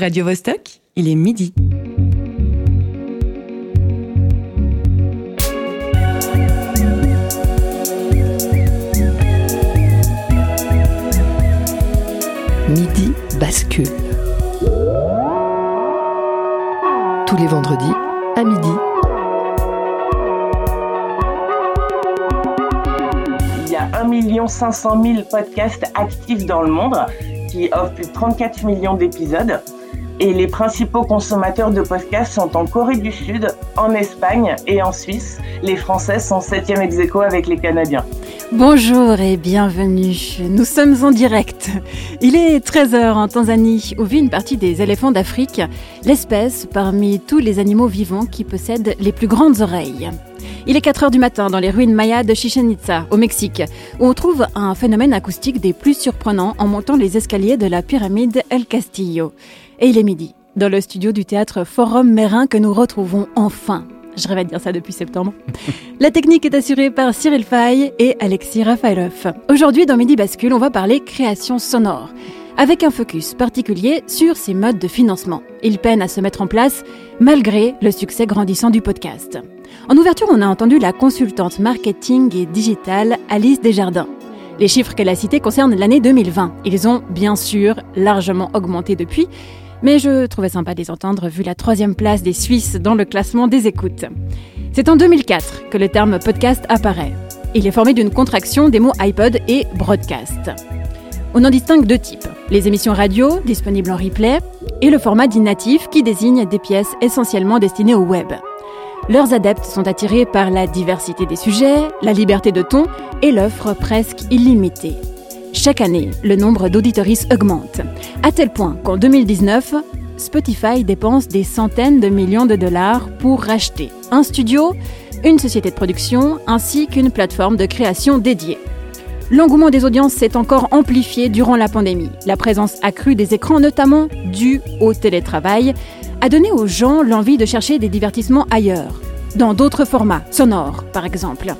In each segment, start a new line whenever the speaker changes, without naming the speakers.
Radio Vostok, il est midi.
Midi bascule. Tous les vendredis à midi.
Il y a 1 500 000 podcasts actifs dans le monde qui offrent plus de 34 millions d'épisodes. Et les principaux consommateurs de podcasts sont en Corée du Sud, en Espagne et en Suisse. Les Français sont 7e ex aequo avec les Canadiens.
Bonjour et bienvenue. Nous sommes en direct. Il est 13h en Tanzanie où vit une partie des éléphants d'Afrique, l'espèce parmi tous les animaux vivants qui possèdent les plus grandes oreilles. Il est 4 heures du matin dans les ruines mayas de Chichen Itza, au Mexique, où on trouve un phénomène acoustique des plus surprenants en montant les escaliers de la pyramide El Castillo. Et il est midi, dans le studio du théâtre Forum Mérin que nous retrouvons enfin. Je rêvais de dire ça depuis septembre. La technique est assurée par Cyril Fay et Alexis Rafaelov. Aujourd'hui, dans Midi Bascule, on va parler création sonore, avec un focus particulier sur ces modes de financement. Ils peinent à se mettre en place malgré le succès grandissant du podcast. En ouverture, on a entendu la consultante marketing et digitale Alice Desjardins. Les chiffres qu'elle a cités concernent l'année 2020. Ils ont bien sûr largement augmenté depuis, mais je trouvais sympa de les entendre vu la troisième place des Suisses dans le classement des écoutes. C'est en 2004 que le terme podcast apparaît. Il est formé d'une contraction des mots iPod et broadcast. On en distingue deux types, les émissions radio, disponibles en replay, et le format dit natif qui désigne des pièces essentiellement destinées au web. Leurs adeptes sont attirés par la diversité des sujets, la liberté de ton et l'offre presque illimitée. Chaque année, le nombre d'auditoristes augmente, à tel point qu'en 2019, Spotify dépense des centaines de millions de dollars pour racheter un studio, une société de production ainsi qu'une plateforme de création dédiée. L'engouement des audiences s'est encore amplifié durant la pandémie. La présence accrue des écrans, notamment due au télétravail, a donné aux gens l'envie de chercher des divertissements ailleurs, dans d'autres formats, sonores par exemple.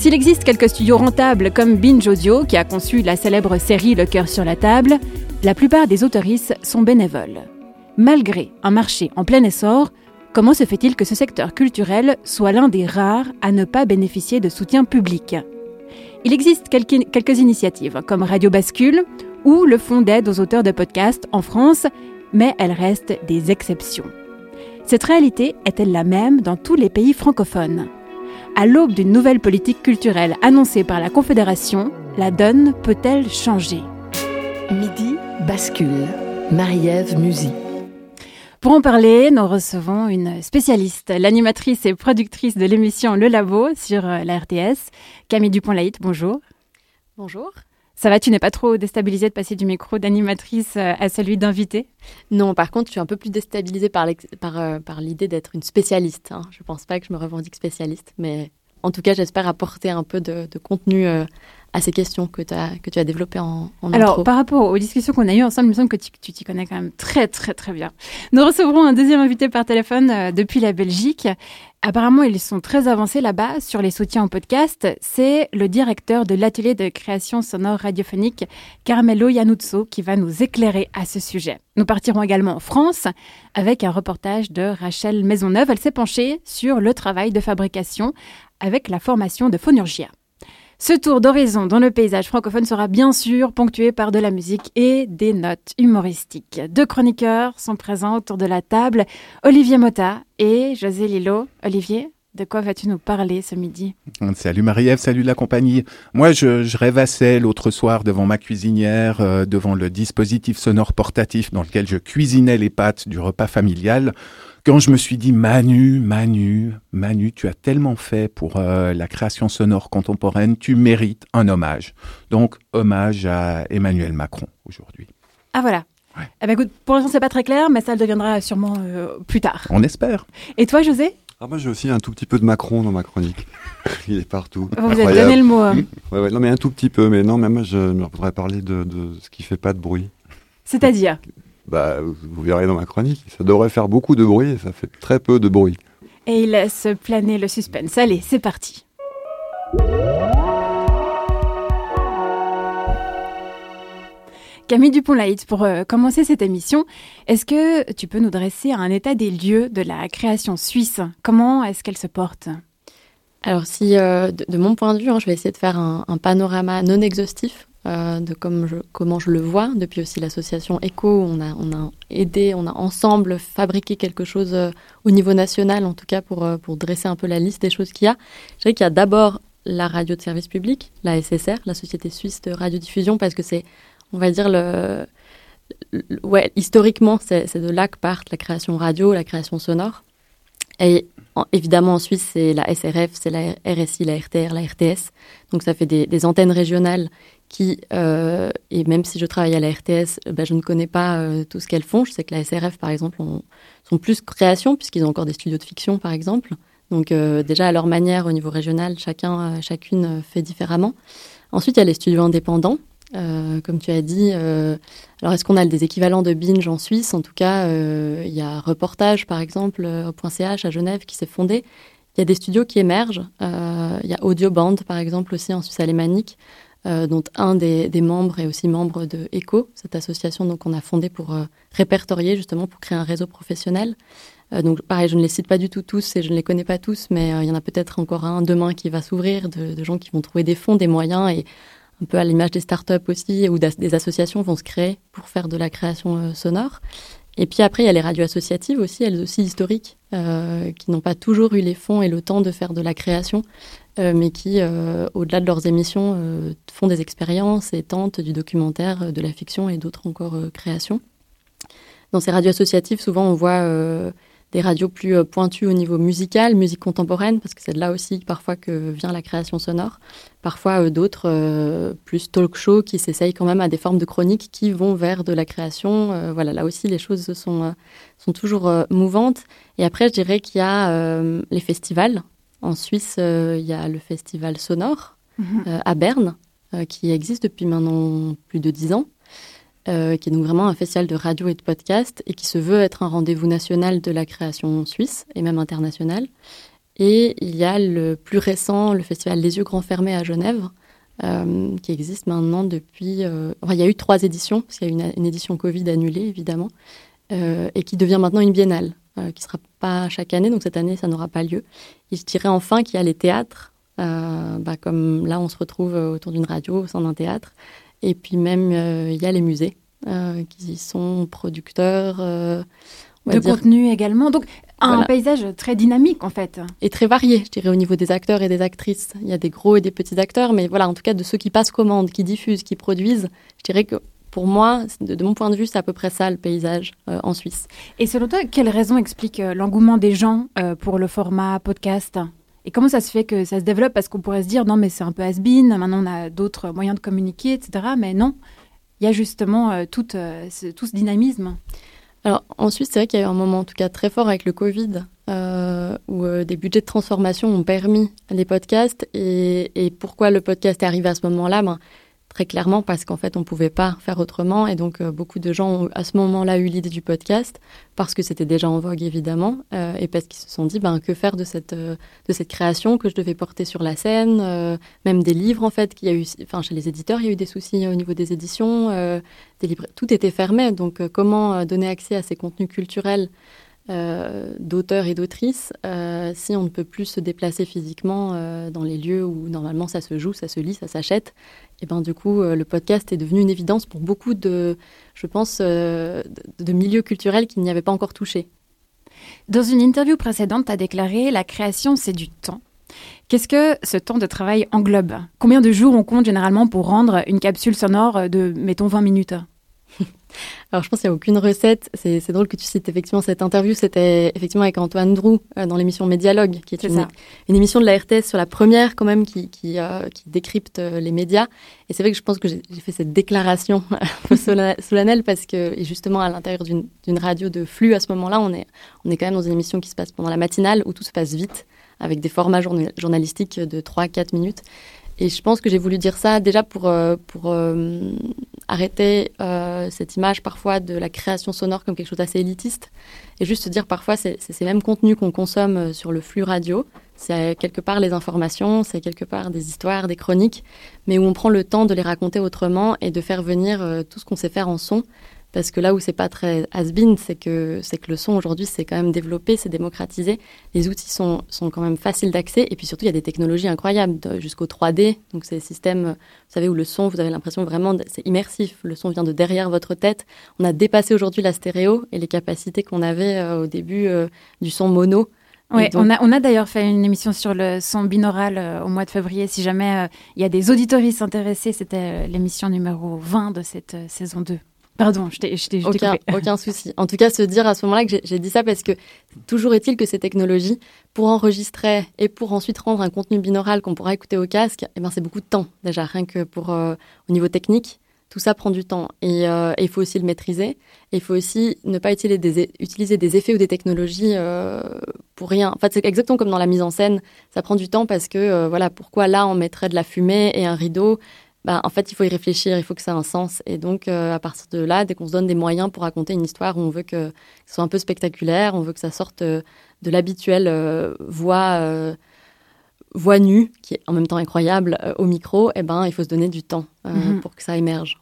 S'il existe quelques studios rentables comme Binge Audio, qui a conçu la célèbre série Le cœur sur la table, la plupart des autoristes sont bénévoles. Malgré un marché en plein essor, comment se fait-il que ce secteur culturel soit l'un des rares à ne pas bénéficier de soutien public? Il existe quelques, quelques initiatives comme Radio Bascule ou le Fonds d'aide aux auteurs de podcasts en France, mais elles restent des exceptions. Cette réalité est-elle la même dans tous les pays francophones? À l'aube d'une nouvelle politique culturelle annoncée par la Confédération, la donne peut-elle changer?
Midi bascule. Marie-Ève Musy.
Pour en parler, nous recevons une spécialiste, l'animatrice et productrice de l'émission Le Labo sur euh, la RTS, Camille Dupont-Laït. Bonjour.
Bonjour.
Ça va, tu n'es pas trop déstabilisée de passer du micro d'animatrice euh, à celui d'invité?
Non, par contre, je suis un peu plus déstabilisée par, euh, l'idée d'être une spécialiste. Hein. Je ne pense pas que je me revendique spécialiste, mais en tout cas, j'espère apporter un peu de, de contenu euh, à ces questions que, as, que tu as développées en, en
Alors,
intro.
par rapport aux discussions qu'on a eues ensemble, il me semble que tu tu t'y connais quand même très, très, très bien. Nous recevrons un deuxième invité par téléphone euh, depuis la Belgique. Apparemment, ils sont très avancés là-bas sur les soutiens en podcast. C'est le directeur de l'atelier de création sonore radiophonique, Carmelo Yanuzzo, qui va nous éclairer à ce sujet. Nous partirons également en France avec un reportage de Rachel Maisonneuve. Elle s'est penchée sur le travail de fabrication avec la formation de Phonurgia. Ce tour d'horizon dans le paysage francophone sera bien sûr ponctué par de la musique et des notes humoristiques. Deux chroniqueurs sont présents autour de la table, Olivier Mota et José Lillo. Olivier, de quoi vas-tu nous parler ce midi?
Salut Marie-Ève, salut la compagnie. Moi, je, je rêvassais l'autre soir devant ma cuisinière, euh, devant le dispositif sonore portatif dans lequel je cuisinais les pâtes du repas familial quand je me suis dit Manu, Manu, Manu, tu as tellement fait pour euh, la création sonore contemporaine, tu mérites un hommage. Donc, hommage à Emmanuel Macron aujourd'hui.
Ah voilà.
Ouais.
Eh ben, écoute, pour l'instant, c'est pas très clair, mais ça le deviendra sûrement euh, plus tard.
On espère.
Et toi, José?
Ah, moi, j'ai aussi un tout petit peu de Macron dans ma chronique. Il est partout.
Vous avez
Incroyable.
donné le mot. euh,
Ouais, ouais, non, mais un tout petit peu. Mais non, mais moi, je voudrais parler de, de ce qui fait pas de bruit.
C'est-à-dire?
Bah, vous verrez dans ma chronique. Ça devrait faire beaucoup de bruit et ça fait très peu de bruit.
Et il laisse planer le suspense. Allez, c'est parti. Camille Dupont-Laït, pour euh, commencer cette émission, est-ce que tu peux nous dresser un état des lieux de la création suisse? Comment est-ce qu'elle se porte?
Alors, si euh, de, mon point de vue, hein, je vais essayer de faire un, panorama non exhaustif euh, de comme je, comment je le vois. Depuis aussi l'association ECO, on a, on a aidé, on a ensemble fabriqué quelque chose au niveau national, en tout cas pour, pour dresser un peu la liste des choses qu'il y a. Je dirais qu'il y a d'abord la radio de service public, la SSR, la Société Suisse de Radiodiffusion, parce que c'est, on va dire, le, ouais, historiquement, c'est de là que partent la création radio, la création sonore. Évidemment, en Suisse, c'est la SRF, c'est la RSI, la RTR, la RTS. Donc, ça fait des, antennes régionales qui, euh, et même si je travaille à la RTS, ben, je ne connais pas euh, tout ce qu'elles font. Je sais que la SRF, par exemple, sont plus création, puisqu'ils ont encore des studios de fiction, par exemple. Donc euh, déjà à leur manière au niveau régional, chacun, euh, chacune euh, fait différemment. Ensuite, il y a les studios indépendants. Comme tu as dit, alors est-ce qu'on a des équivalents de Binge en Suisse? En tout cas, il y a Reportage, par exemple, au .ch à Genève, qui s'est fondé. Il y a des studios qui émergent. il y a Audioband, par exemple, aussi en Suisse alémanique, dont un des, membres est aussi membre de ECO, cette association donc on a fondée pour répertorier, justement, pour créer un réseau professionnel. Euh, donc pareil, je ne les cite pas du tout tous et je ne les connais pas tous, mais euh, il y en a peut-être encore un demain qui va s'ouvrir, de, gens qui vont trouver des fonds, des moyens et un peu à l'image des startups aussi, ou des associations vont se créer pour faire de la création euh, sonore. Et puis après, il y a les radios associatives aussi, elles aussi historiques, qui n'ont pas toujours eu les fonds et le temps de faire de la création, mais qui, au-delà de leurs émissions, font des expériences et tentent du documentaire, de la fiction et d'autres encore créations. Dans ces radios associatives, souvent on voit des radios plus euh, pointues au niveau musical, musique contemporaine, parce que c'est de là aussi parfois que vient la création sonore. Parfois euh, d'autres euh, plus talk show qui s'essayent quand même à des formes de chroniques qui vont vers de la création. voilà, là aussi les choses sont, sont toujours mouvantes. Et après, je dirais qu'il y a les festivals. En Suisse, il y a le festival sonore mhm. à Berne, qui existe depuis maintenant plus de dix ans. Euh, qui est donc vraiment un festival de radio et de podcast et qui se veut être un rendez-vous national de la création suisse et même internationale. Et il y a le plus récent, le festival Les Yeux Grands Fermés à Genève, euh, qui existe maintenant depuis. Euh, enfin, il y a eu trois éditions, parce qu'il y a eu une, édition Covid annulée, évidemment, et qui devient maintenant une biennale, qui ne sera pas chaque année, donc cette année, ça n'aura pas lieu. Il je dirais enfin qu'il y a les théâtres, bah, comme là, on se retrouve autour d'une radio, au sein d'un théâtre. Et puis même, il y a les musées euh, qui sont producteurs. Euh,
de contenu également. Donc, un paysage très dynamique, en fait.
Et très varié, je dirais, au niveau des acteurs et des actrices. Il y a des gros et des petits acteurs, mais voilà, en tout cas, de ceux qui passent commande, qui diffusent, qui produisent, je dirais que pour moi, de, mon point de vue, c'est à peu près ça le paysage euh, en Suisse.
Et selon toi, quelle raison explique l'engouement des gens pour le format podcast? Et comment ça se fait que ça se développe? Parce qu'on pourrait se dire, non, mais c'est un peu has-been, maintenant on a d'autres moyens de communiquer, etc. Mais non, il y a justement euh, tout, euh, ce, tout ce dynamisme.
Alors ensuite, c'est vrai qu'il y a eu un moment en tout cas très fort avec le Covid, euh, où des budgets de transformation ont permis les podcasts. Et, et pourquoi le podcast est arrivé à ce moment-là? Ben, très clairement parce qu'en fait on pouvait pas faire autrement. Et donc euh, beaucoup de gens ont à ce moment-là eu l'idée du podcast parce que c'était déjà en vogue évidemment euh, et parce qu'ils se sont dit ben que faire de cette euh, de cette création que je devais porter sur la scène même des livres en fait qu'il y a eu enfin chez les éditeurs il y a eu des soucis au niveau des éditions des livres tout était fermé. Donc comment donner accès à ces contenus culturels euh, d'auteurs et d'autrices euh, si on ne peut plus se déplacer physiquement euh, dans les lieux où normalement ça se joue, ça se lit, ça s'achète. Et ben du coup, le podcast est devenu une évidence pour beaucoup de, je pense, de, de milieux culturels qui n'y avaient pas encore touché.
Dans une interview précédente, tu as déclaré la création, c'est du temps. Qu'est-ce que ce temps de travail englobe? Combien de jours on compte généralement pour rendre une capsule sonore de, mettons, 20 minutes?
Alors, je pense qu'il n'y a aucune recette. C'est drôle que tu cites effectivement cette interview. C'était effectivement avec Antoine Drou euh, dans l'émission Médialogue, qui est, une, une, émission de la RTS sur la première, quand même, qui, qui, euh, qui décrypte euh, les médias. Et c'est vrai que je pense que j'ai fait cette déclaration un peu solennelle parce que, et justement, à l'intérieur d'une radio de flux, à ce moment-là, on est, on est quand même dans une émission qui se passe pendant la matinale où tout se passe vite, avec des formats journalistiques de 3-4 minutes. Et je pense que j'ai voulu dire ça déjà pour, pour arrêter cette image parfois de la création sonore comme quelque chose d'assez élitiste. Et juste se dire parfois c'est ces mêmes contenus qu'on consomme sur le flux radio, c'est quelque part les informations, c'est quelque part des histoires, des chroniques, mais où on prend le temps de les raconter autrement et de faire venir tout ce qu'on sait faire en son parce que là où c'est pas très has-been, c'est que, c'est que le son aujourd'hui, c'est quand même développé, c'est démocratisé. Les outils sont, sont quand même faciles d'accès. Et puis surtout, il y a des technologies incroyables, jusqu'au 3D. Donc, c'est des systèmes, vous savez, où le son, vous avez l'impression vraiment, c'est immersif. Le son vient de derrière votre tête. On a dépassé aujourd'hui la stéréo et les capacités qu'on avait euh, au début euh, du son mono.
Oui, on a, on a d'ailleurs fait une émission sur le son binaural euh, au mois de février. Si jamais il y a des auditoristes intéressés, c'était l'émission numéro 20 de cette saison 2. Pardon, je t'ai
aucun, aucun souci. En tout cas, se dire à ce moment-là que j'ai dit ça parce que toujours est-il que ces technologies, pour enregistrer et pour ensuite rendre un contenu binaural qu'on pourra écouter au casque, eh ben, c'est beaucoup de temps déjà, rien que pour euh, au niveau technique. Tout ça prend du temps et euh, il faut aussi le maîtriser. il faut aussi ne pas utiliser des, utiliser des effets ou des technologies euh, pour rien. En fait, c'est exactement comme dans la mise en scène. Ça prend du temps parce que, voilà, pourquoi là on mettrait de la fumée et un rideau bah, en fait, il faut y réfléchir, il faut que ça ait un sens. Et donc, euh, à partir de là, dès qu'on se donne des moyens pour raconter une histoire où on veut que ce soit un peu spectaculaire, on veut que ça sorte euh, de l'habituelle euh, voix, voix nue, qui est en même temps incroyable, au micro, eh ben, il faut se donner du temps mhm. pour que ça émerge.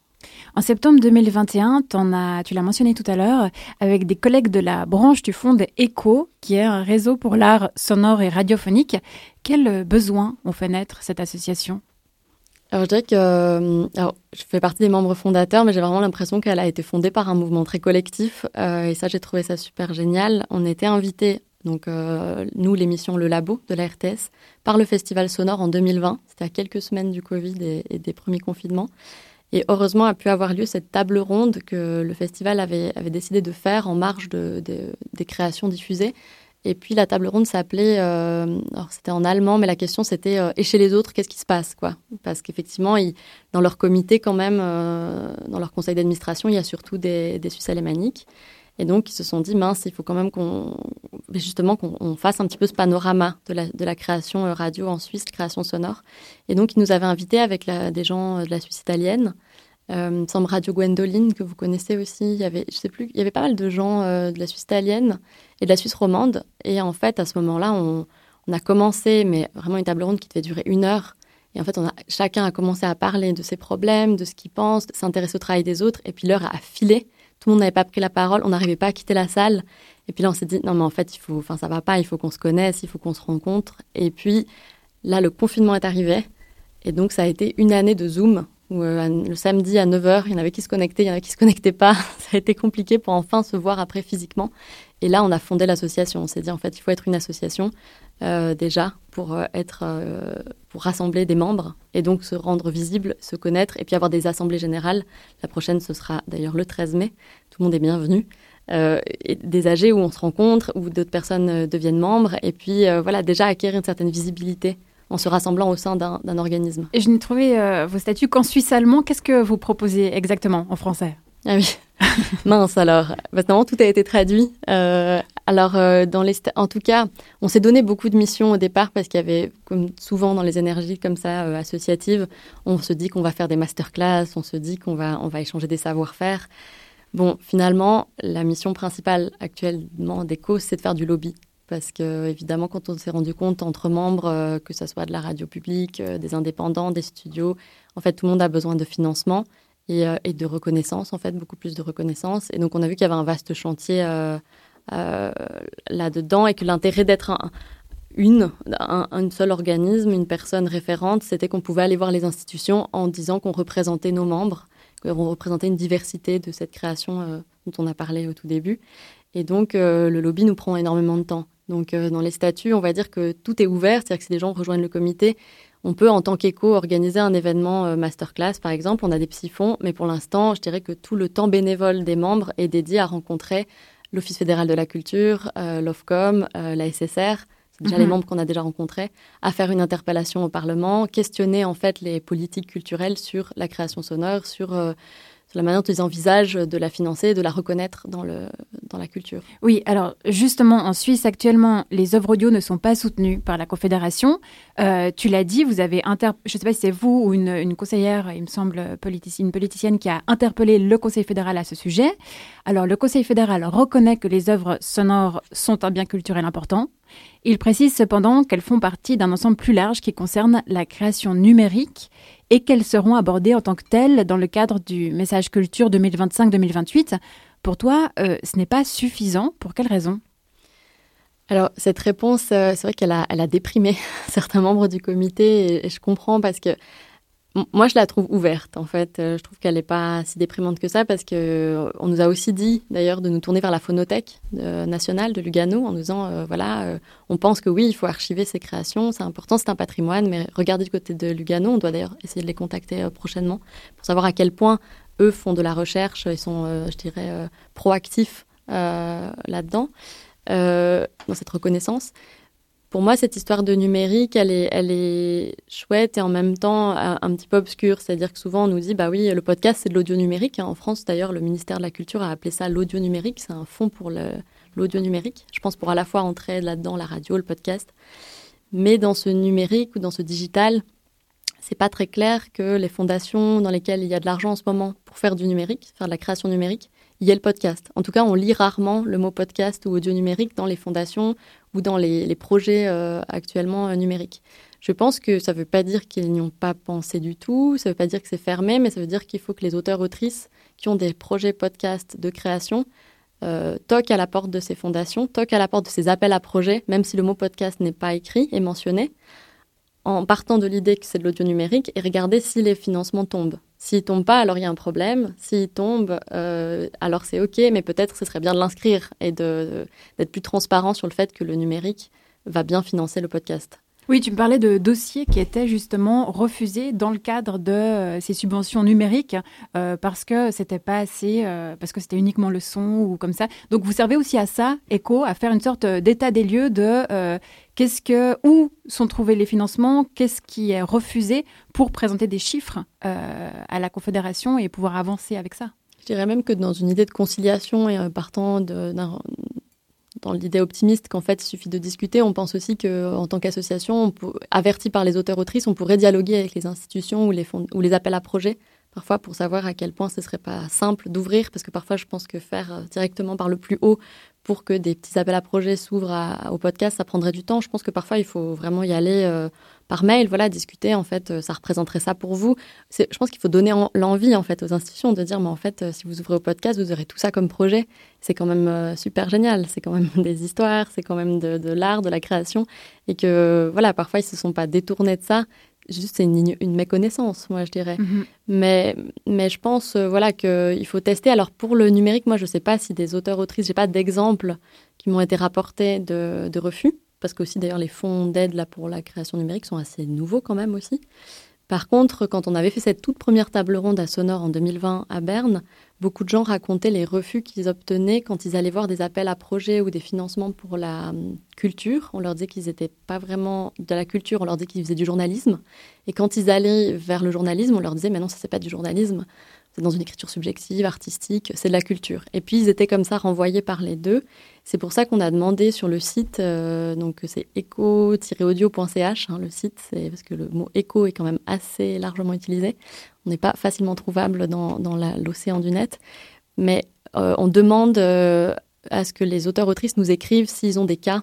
En septembre 2021, as, tu l'as mentionné tout à l'heure, avec des collègues de la branche du fonds ECHO, qui est un réseau pour l'art sonore et radiophonique. Quels besoins ont fait naître cette association?
Alors je dirais que euh, alors, je fais partie des membres fondateurs, mais j'ai vraiment l'impression qu'elle a été fondée par un mouvement très collectif. Euh, et ça, j'ai trouvé ça super génial. On était invités, donc euh, nous, l'émission Le Labo de la RTS, par le Festival Sonore en 2020. C'était à quelques semaines du Covid et, des premiers confinements. Et heureusement a pu avoir lieu cette table ronde que le festival avait, avait décidé de faire en marge de, des créations diffusées et puis la table ronde s'appelait, euh, alors c'était en allemand, mais la question c'était euh, et chez les autres, qu'est-ce qui se passe quoi? Parce qu'effectivement, dans leur comité quand même, euh, dans leur conseil d'administration, il y a surtout des, Suisses alémaniques. Et donc ils se sont dit mince, il faut quand même qu'on, justement qu'on fasse un petit peu ce panorama de la, création radio en Suisse, création sonore. Et donc ils nous avaient invités avec des gens de la Suisse italienne. Euh, semble Radio Gwendoline, que vous connaissez aussi. Il y avait, je sais plus, il y avait pas mal de gens de la Suisse italienne et de la Suisse romande. Et en fait, à ce moment-là, on, a commencé, mais vraiment une table ronde qui devait durer une heure. Et en fait, on a, chacun a commencé à parler de ses problèmes, de ce qu'il pense, s'intéresser au travail des autres. Et puis l'heure a filé. Tout le monde n'avait pas pris la parole. On n'arrivait pas à quitter la salle. Et puis là, on s'est dit, non, mais en fait, il faut, enfin, ça va pas. Il faut qu'on se connaisse, il faut qu'on se rencontre. Et puis là, le confinement est arrivé. Et donc, ça a été une année de Zoom où euh, le samedi à 9h, il y en avait qui se connectaient, il y en avait qui se connectaient pas. ça a été compliqué pour enfin se voir après physiquement. Et là, on a fondé l'association. On s'est dit, en fait, il faut être une association euh, déjà pour euh, être, euh, pour rassembler des membres et donc se rendre visible, se connaître et puis avoir des assemblées générales. La prochaine, ce sera d'ailleurs le 13 mai. Tout le monde est bienvenu. Et des AG où on se rencontre, où d'autres personnes deviennent membres et puis voilà, déjà acquérir une certaine visibilité en se rassemblant au sein d'un organisme.
Et je n'ai trouvé vos statuts qu'en suisse allemand. Qu'est-ce que vous proposez exactement en français?
Ah oui. Mince alors. Maintenant, tout a été traduit. Euh, alors, euh, dans les en tout cas, on s'est donné beaucoup de missions au départ parce qu'il y avait, comme souvent dans les énergies comme ça euh, associatives, on se dit qu'on va faire des masterclass, on se dit qu'on va, on va échanger des savoir-faire. Bon, finalement, la mission principale actuellement d'ECO, c'est de faire du lobby. Parce que, évidemment, quand on s'est rendu compte entre membres, que ce soit de la radio publique, des indépendants, des studios, en fait, tout le monde a besoin de financement. Euh, et, de reconnaissance, en fait, beaucoup plus de reconnaissance. Et donc, on a vu qu'il y avait un vaste chantier euh, euh, là-dedans et que l'intérêt d'être un, une, un, seul organisme, une personne référente, c'était qu'on pouvait aller voir les institutions en disant qu'on représentait nos membres, qu'on représentait une diversité de cette création dont on a parlé au tout début. Et donc, le lobby nous prend énormément de temps. Donc, dans les statuts, on va dire que tout est ouvert, c'est-à-dire que si des gens rejoignent le comité, on peut, en tant qu'éco, organiser un événement euh, masterclass, par exemple. On a des psyphons, mais pour l'instant, je dirais que tout le temps bénévole des membres est dédié à rencontrer l'Office fédéral de la culture, euh, l'OFCOM, euh, la SSR, c'est déjà les mhm. membres qu'on a déjà rencontrés, à faire une interpellation au Parlement, questionner en fait les politiques culturelles sur la création sonore, sur, la manière dont ils envisagent de la financer, de la reconnaître dans le, dans la culture.
Oui, alors justement, en Suisse actuellement, les œuvres audio ne sont pas soutenues par la Confédération. Euh, tu l'as dit, vous avez inter... je ne sais pas si c'est vous ou une, une, conseillère, il me semble, une politicienne qui a interpellé le Conseil fédéral à ce sujet. Alors le Conseil fédéral reconnaît que les œuvres sonores sont un bien culturel important. Il précise cependant qu'elles font partie d'un ensemble plus large qui concerne la création numérique et qu'elles seront abordées en tant que telles dans le cadre du message culture 2025-2028. Pour toi, euh, ce n'est pas suffisant. Pour quelle raison?
Alors, cette réponse, euh, c'est vrai qu'elle a, elle a déprimé certains membres du comité et, je comprends parce que moi, je la trouve ouverte, en fait. Euh, je trouve qu'elle n'est pas si déprimante que ça parce que on nous a aussi dit, d'ailleurs, de nous tourner vers la phonothèque nationale de Lugano en nous disant, voilà, on pense que oui, il faut archiver ces créations, c'est important, c'est un patrimoine, mais regardez du côté de Lugano, on doit d'ailleurs essayer de les contacter prochainement pour savoir à quel point eux font de la recherche, ils sont, euh, je dirais, euh, proactifs euh, là-dedans, dans cette reconnaissance. Pour moi, cette histoire de numérique, elle est, chouette et en même temps un, petit peu obscure. C'est-à-dire que souvent on nous dit, bah oui, le podcast c'est de l'audio numérique. En France, d'ailleurs, le ministère de la Culture a appelé ça l'audio numérique. C'est un fonds pour l'audio numérique. Je pense pour à la fois entrer là-dedans la radio, le podcast. Mais dans ce numérique ou dans ce digital, c'est pas très clair que les fondations dans lesquelles il y a de l'argent en ce moment pour faire du numérique, faire de la création numérique, il y ait le podcast. En tout cas, on lit rarement le mot podcast ou audio numérique dans les fondations ou dans les, projets euh, actuellement euh, numériques. Je pense que ça ne veut pas dire qu'ils n'y ont pas pensé du tout, ça ne veut pas dire que c'est fermé, mais ça veut dire qu'il faut que les auteurs-autrices qui ont des projets podcast de création euh, toquent à la porte de ces fondations, toquent à la porte de ces appels à projets, même si le mot podcast n'est pas écrit et mentionné, en partant de l'idée que c'est de l'audio numérique et regarder si les financements tombent. S'ils tombent pas, alors il y a un problème. S'ils tombent, euh, alors c'est OK, mais peut-être ce serait bien de l'inscrire et d'être plus transparent sur le fait que le numérique va bien financer le podcast.
Oui, tu me parlais de dossiers qui étaient justement refusés dans le cadre de euh, ces subventions numériques euh, parce que c'était pas assez, parce que c'était uniquement le son ou comme ça. Donc vous servez aussi à ça, ECHO, à faire une sorte d'état des lieux de Qu'est-ce que, où sont trouvés les financements Qu'est-ce qui est refusé pour présenter des chiffres euh, à la Confédération et pouvoir avancer avec ça?
Je dirais même que dans une idée de conciliation et euh, partant de, l'idée optimiste qu'en fait il suffit de discuter, on pense aussi qu'en tant qu'association, avertie par les auteurs-autrices, on pourrait dialoguer avec les institutions ou les, fonds, ou les appels à projets parfois pour savoir à quel point ce serait pas simple d'ouvrir, parce que parfois je pense que faire euh, directement par le plus haut pour que des petits appels à projets s'ouvrent au podcast, ça prendrait du temps. Je pense que parfois il faut vraiment y aller euh, par mail, voilà, discuter. En fait, euh, ça représenterait ça pour vous. Je pense qu'il faut donner l'envie en fait aux institutions de dire, mais en fait, si vous ouvrez au podcast, vous aurez tout ça comme projet. C'est quand même super génial. C'est quand même des histoires, c'est quand même de, de l'art, de la création, et que voilà, parfois ils se sont pas détournés de ça juste c'est une, une, méconnaissance, moi je dirais. Mhm. Mais, mais je pense euh, voilà qu'il faut tester. Alors pour le numérique, moi je ne sais pas si des auteurs autrices, j'ai pas d'exemples qui m'ont été rapportés de, de refus, parce que aussi d'ailleurs les fonds d'aide là pour la création numérique sont assez nouveaux quand même aussi. Par contre, quand on avait fait cette toute première table ronde à Sonore en 2020 à Berne, beaucoup de gens racontaient les refus qu'ils obtenaient quand ils allaient voir des appels à projets ou des financements pour la hum, culture. On leur disait qu'ils n'étaient pas vraiment de la culture, on leur disait qu'ils faisaient du journalisme. Et quand ils allaient vers le journalisme, on leur disait mais non, ça c'est pas du journalisme, c'est dans une écriture subjective, artistique, c'est de la culture. Et puis ils étaient comme ça renvoyés par les deux. C'est pour ça qu'on a demandé sur le site, euh, donc c'est eco-audio.ch, hein, le site, c'est parce que le mot éco est quand même assez largement utilisé. On n'est pas facilement trouvable dans, l'océan du net, mais euh, on demande euh, à ce que les auteurs-autrices nous écrivent s'ils ont des cas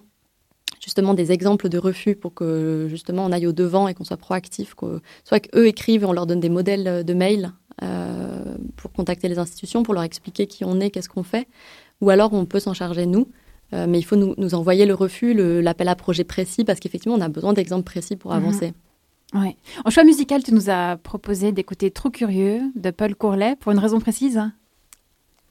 justement des exemples de refus pour que justement on aille au devant et qu'on soit proactif, soit qu'eux écrivent et on leur donne des modèles de mails pour contacter les institutions, pour leur expliquer qui on est, qu'est-ce qu'on fait, ou alors on peut s'en charger nous. Euh, mais il faut nous, envoyer le refus, l'appel à projet précis, parce qu'effectivement, on a besoin d'exemples précis pour mhm. avancer.
Ouais. En choix musical, tu nous as proposé d'écouter Trop Curieux de Paul Courlet, pour une raison précise?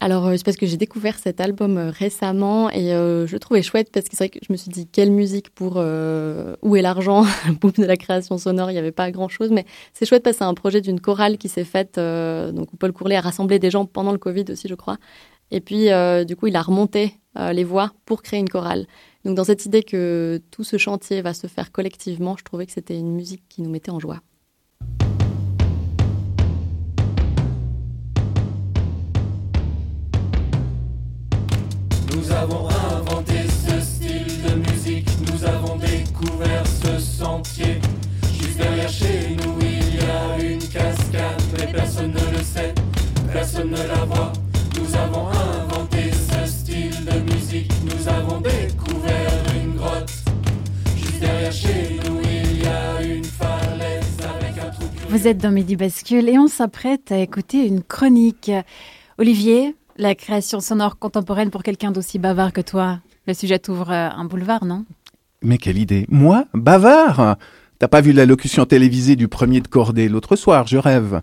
Alors, euh, c'est parce que j'ai découvert cet album euh, récemment et je le trouvais chouette parce que c'est vrai que je me suis dit quelle musique pour où est l'argent? Boum de la création sonore, il n'y avait pas grand-chose, mais c'est chouette parce que c'est un projet d'une chorale qui s'est faite, donc Paul Courlet a rassemblé des gens pendant le Covid aussi, je crois, et puis, euh, du coup, il a remonté euh, les voix pour créer une chorale. Donc, dans cette idée que tout ce chantier va se faire collectivement, je trouvais que c'était une musique qui nous mettait en joie.
Nous avons inventé ce style de musique, nous avons découvert ce sentier. Juste derrière chez nous, il y a une cascade, mais personne ne le sait, personne ne la voit. Nous avons inventé ce style de musique, nous avons découvert une grotte. Juste derrière chez nous, il y a une falaise avec un trou.
Vous êtes dans Midi Bascule et on s'apprête à écouter une chronique. Olivier, la création sonore contemporaine pour quelqu'un d'aussi bavard que toi, le sujet t'ouvre euh, un boulevard, non?
Mais quelle idée. Moi Bavard! T'as pas vu la locution télévisée du premier de cordée l'autre soir, je rêve.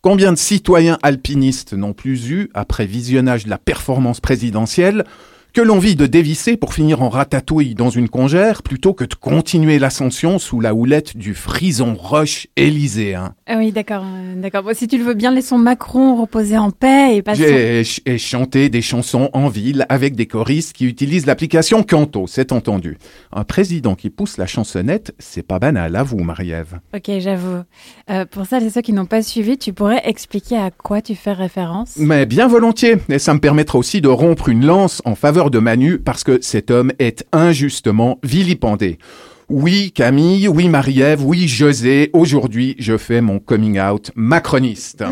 Combien de citoyens alpinistes n'ont plus eu, après visionnage de la performance présidentielle, que l'envie de dévisser pour finir en ratatouille dans une congère plutôt que de continuer l'ascension sous la houlette du frison roche élyséen
Ah oui, d'accord, euh, d'accord. Bon, si tu le veux bien, laissons Macron reposer en paix et pas
J'ai ch- et chanté des chansons en ville avec des choristes qui utilisent l'application Canto, c'est entendu. Un président qui pousse la chansonnette, c'est pas banal, à vous, Marie-Ève.
Ok, j'avoue. Euh, pour ça, les ceux qui n'ont pas suivi, tu pourrais expliquer à quoi tu fais référence?
Mais bien volontiers, et ça me permettra aussi de rompre une lance en faveur de Manu parce que cet homme est injustement vilipendé. Oui, Camille, oui, Marie-Ève, oui, José, aujourd'hui, je fais mon coming out macroniste.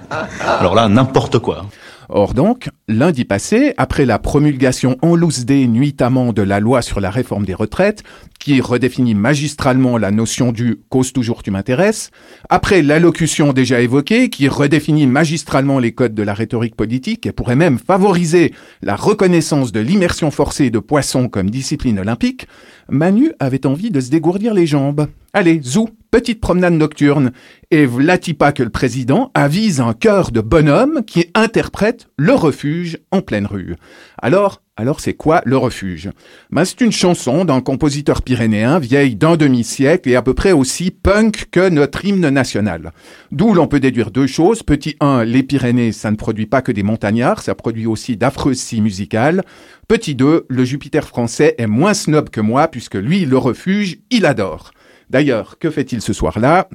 Alors là, n'importe quoi.
Or donc, lundi passé, après la promulgation en loose day nuitamment de la loi sur la réforme des retraites, qui redéfinit magistralement la notion du cause toujours tu m'intéresses, après l'allocution déjà évoquée, qui redéfinit magistralement les codes de la rhétorique politique et pourrait même favoriser la reconnaissance de l'immersion forcée de poissons comme discipline olympique, Manu avait envie de se dégourdir les jambes. Allez, zou, petite promenade nocturne. Et vlati pas que le président avise un chœur de bonhomme qui interprète le refuge en pleine rue. Alors, alors c'est quoi le refuge? Ben, C'est une chanson d'un compositeur pyrénéen vieille d'un demi-siècle et à peu près aussi punk que notre hymne national. D'où l'on peut déduire deux choses. Petit 1, les Pyrénées, ça ne produit pas que des montagnards, ça produit aussi d'affreuses scies musicales. Petit 2, le Jupiter français est moins snob que moi puisque lui, le refuge, il adore. D'ailleurs, que fait-il ce soir-là?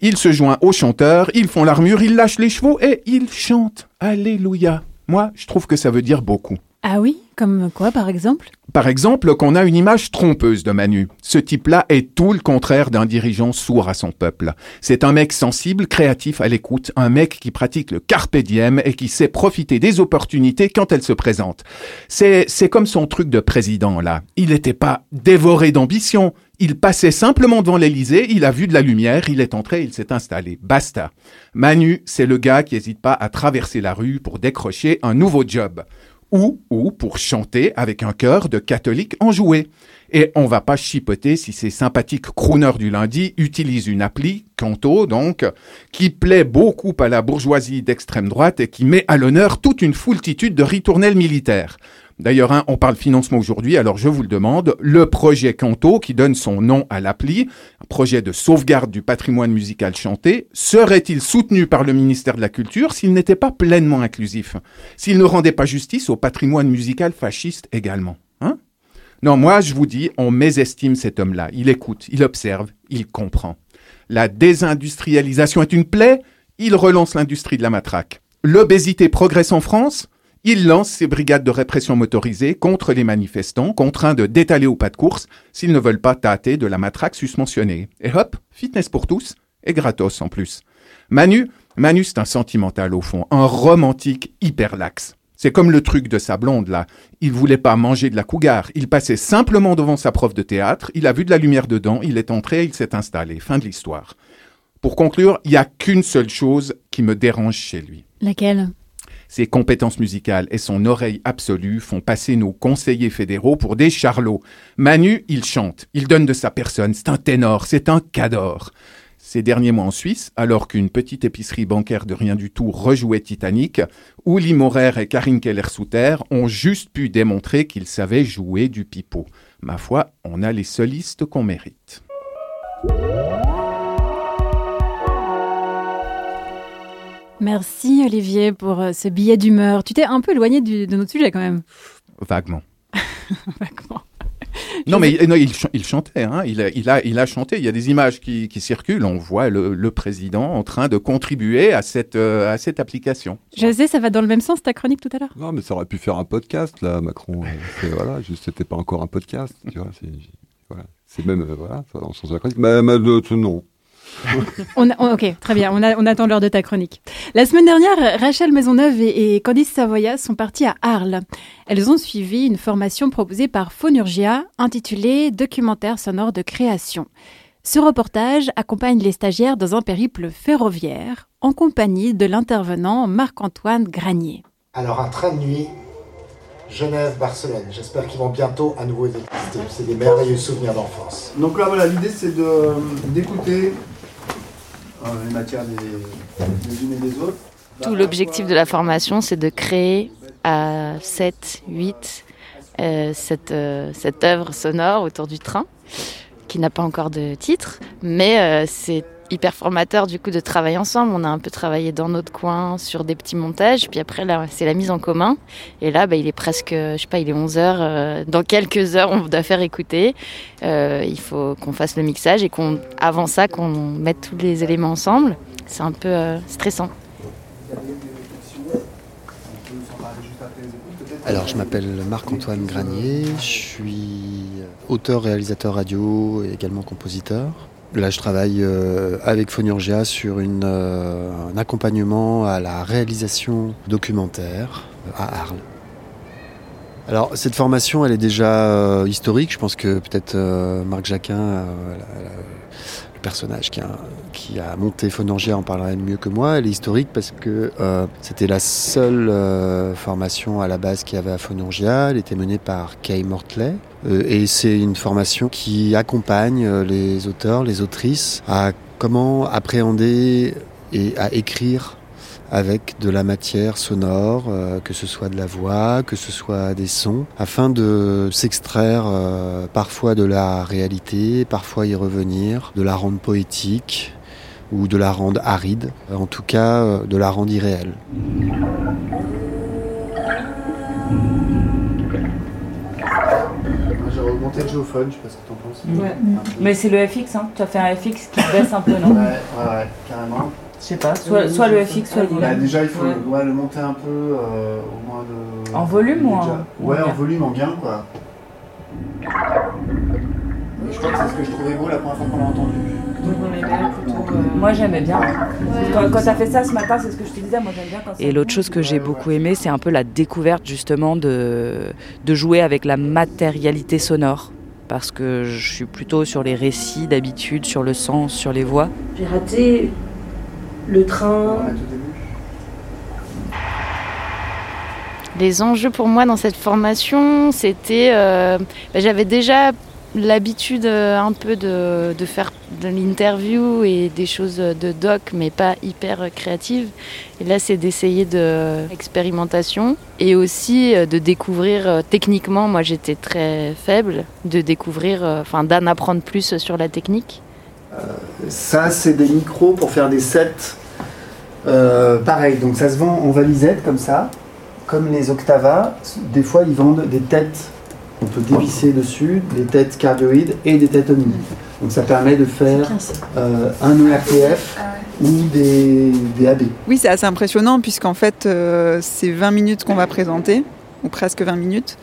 Il se joint aux chanteurs, ils font l'armure, ils lâchent les chevaux et ils chantent. Alléluia. Moi, je trouve que ça veut dire beaucoup.
Ah oui? Comme quoi, par exemple
Par exemple, qu'on a une image trompeuse de Manu. Ce type-là est tout le contraire d'un dirigeant sourd à son peuple. C'est un mec sensible, créatif, à l'écoute, un mec qui pratique le carpe diem et qui sait profiter des opportunités quand elles se présentent. C'est, c'est comme son truc de président, là. Il n'était pas dévoré d'ambition. Il passait simplement devant l'Élysée, il a vu de la lumière, il est entré, il s'est installé. Basta. Manu, c'est le gars qui n'hésite pas à traverser la rue pour décrocher un nouveau job ou, ou pour chanter avec un chœur de catholiques enjoués. Et on va pas chipoter si ces sympathiques crooners du lundi utilisent une appli, Canto donc, qui plaît beaucoup à la bourgeoisie d'extrême droite et qui met à l'honneur toute une foultitude de ritournelles militaires. D'ailleurs, hein, on parle financement aujourd'hui, alors je vous le demande, le projet Canto, qui donne son nom à l'appli, un projet de sauvegarde du patrimoine musical chanté, serait-il soutenu par le ministère de la Culture s'il n'était pas pleinement inclusif? S'il ne rendait pas justice au patrimoine musical fasciste également hein? Non, moi je vous dis, on mésestime cet homme-là. Il écoute, il observe, il comprend. La désindustrialisation est une plaie, il relance l'industrie de la matraque. L'obésité progresse en France, il lance ses brigades de répression motorisées contre les manifestants, contraints de détaler au pas de course s'ils ne veulent pas tâter de la matraque susmentionnée. Et hop, fitness pour tous, et gratos en plus. Manu, Manu c'est un sentimental au fond, un romantique hyper lax. C'est comme le truc de sa blonde là. Il voulait pas manger de la cougar. Il passait simplement devant sa prof de théâtre. Il a vu de la lumière dedans. Il est entré. Il s'est installé. Fin de l'histoire. Pour conclure, il y a qu'une seule chose qui me dérange chez lui.
Laquelle?
Ses compétences musicales et son oreille absolue font passer nos conseillers fédéraux pour des charlots. Manu, il chante, il donne de sa personne, c'est un ténor, c'est un cador. Ces derniers mois en Suisse, alors qu'une petite épicerie bancaire de rien du tout rejouait Titanic, Uli Maurer et Karine Keller-Souter ont juste pu démontrer qu'ils savaient jouer du pipeau. Ma foi, on a les solistes qu'on mérite.
Merci Olivier pour euh, ce billet d'humeur. Tu t'es un peu éloigné du- de notre sujet quand même.
Vaguement.
Vaguement.
Non, mais il, non, il, ch- il chantait, hein. il, a, il, a, il a chanté. Il y a des images qui, qui circulent. On voit le, le président en train de contribuer à cette, euh, à cette application.
José, ça va dans le même sens ta chronique tout à l'heure
Non, mais ça aurait pu faire un podcast, là, Macron. Euh, voilà, juste, c'était pas encore un podcast, tu vois. C'est, voilà. Même, euh, voilà, dans le sens de la chronique. Mais, mais de- non.
On a- on- ok, très bien, on, a- on attend l'heure de ta chronique. La semaine dernière, Rachel Maisonneuve et, et Candice Savoya sont parties à Arles. Elles ont suivi une formation proposée par Phonurgia intitulée Documentaire sonore de création. Ce reportage accompagne les stagiaires dans un périple ferroviaire en compagnie de l'intervenant Marc-Antoine Granier.
Alors un train de nuit, Genève-Barcelone. J'espère qu'ils vont bientôt à nouveau exister. C'est des merveilleux souvenirs d'enfance.
Donc là, voilà, l'idée c'est de, d'écouter les matières des, des unes et des autres.
Tout l'objectif de la formation, c'est de créer à 7, 8 euh, cette, euh, cette œuvre sonore autour du train, qui n'a pas encore de titre, mais euh, c'est hyper formateur du coup de travailler ensemble. On a un peu travaillé dans notre coin sur des petits montages, puis après là c'est la mise en commun. Et là bah, il est presque, je sais pas, il est 11 heures. euh, dans quelques heures on doit faire écouter. Euh, il faut qu'on fasse le mixage et qu'on, avant ça, qu'on mette tous les éléments ensemble. C'est un peu euh, stressant.
Alors, je m'appelle Marc-Antoine Granier, je suis auteur, réalisateur radio et également compositeur. Là, je travaille euh, avec Phonurgia sur une, euh, un accompagnement à la réalisation documentaire à Arles. Alors, cette formation, elle est déjà euh, historique. Je pense que peut-être euh, Marc Jacquin, personnage qui a, monté Phonurgia en parlerait mieux que moi. Elle est historique parce que euh, c'était la seule euh, formation à la base qu'il y avait à Phonurgia. Elle était menée par Kay Mortley. Euh, et c'est une formation qui accompagne les auteurs, les autrices à comment appréhender et à écrire avec de la matière sonore, euh, que ce soit de la voix, que ce soit des sons, afin de s'extraire euh, parfois de la réalité, parfois y revenir, de la rendre poétique ou de la rendre aride, en tout cas euh, de la rendre irréelle.
J'aurais augmenté le géophone, je sais pas ce que t'en penses.
Ouais. Mais c'est le FX, hein. Tu as fait un FX qui baisse un peu, non?
Ouais, ouais, ouais, carrément.
Je sais pas, soit, soit le FX, soit le
Bah,
volume.
déjà, il faut
Ouais.
ouais, le monter un peu, euh, au moins de.
En volume ou en-
Ouais, en volume, en gain, quoi. Je crois que c'est ce que je trouvais beau la première fois qu'on l'a entendu.
Moi j'aimais bien. Quand, quand t'as fait ça ce matin, c'est ce que je te disais, moi j'aime bien quand
Et l'autre chose que j'ai beaucoup aimé, c'est un peu la découverte justement de, de jouer avec la matérialité sonore. Parce que je suis plutôt sur les récits d'habitude, sur le sens, sur les voix.
J'ai raté le train.
Les enjeux pour moi dans cette formation, c'était. euh, bah, J'avais déjà l'habitude euh, un peu de, de faire de l'interview et des choses de doc, mais pas hyper créatives. Et là, c'est d'essayer de expérimentation et aussi euh, de découvrir techniquement. Moi, j'étais très faible, de découvrir, enfin, d'en apprendre plus sur la technique.
Ça, c'est des micros pour faire des sets. Euh, pareil, donc ça se vend en valisette comme ça. Comme les Octava, des fois ils vendent des têtes. On peut dévisser dessus, des têtes cardioïdes et des têtes omni. Donc ça permet de faire euh, un ERTF ou des, des AB.
Oui, c'est assez impressionnant puisqu'en fait, euh, ces 20 minutes qu'on va présenter, ou presque 20 minutes,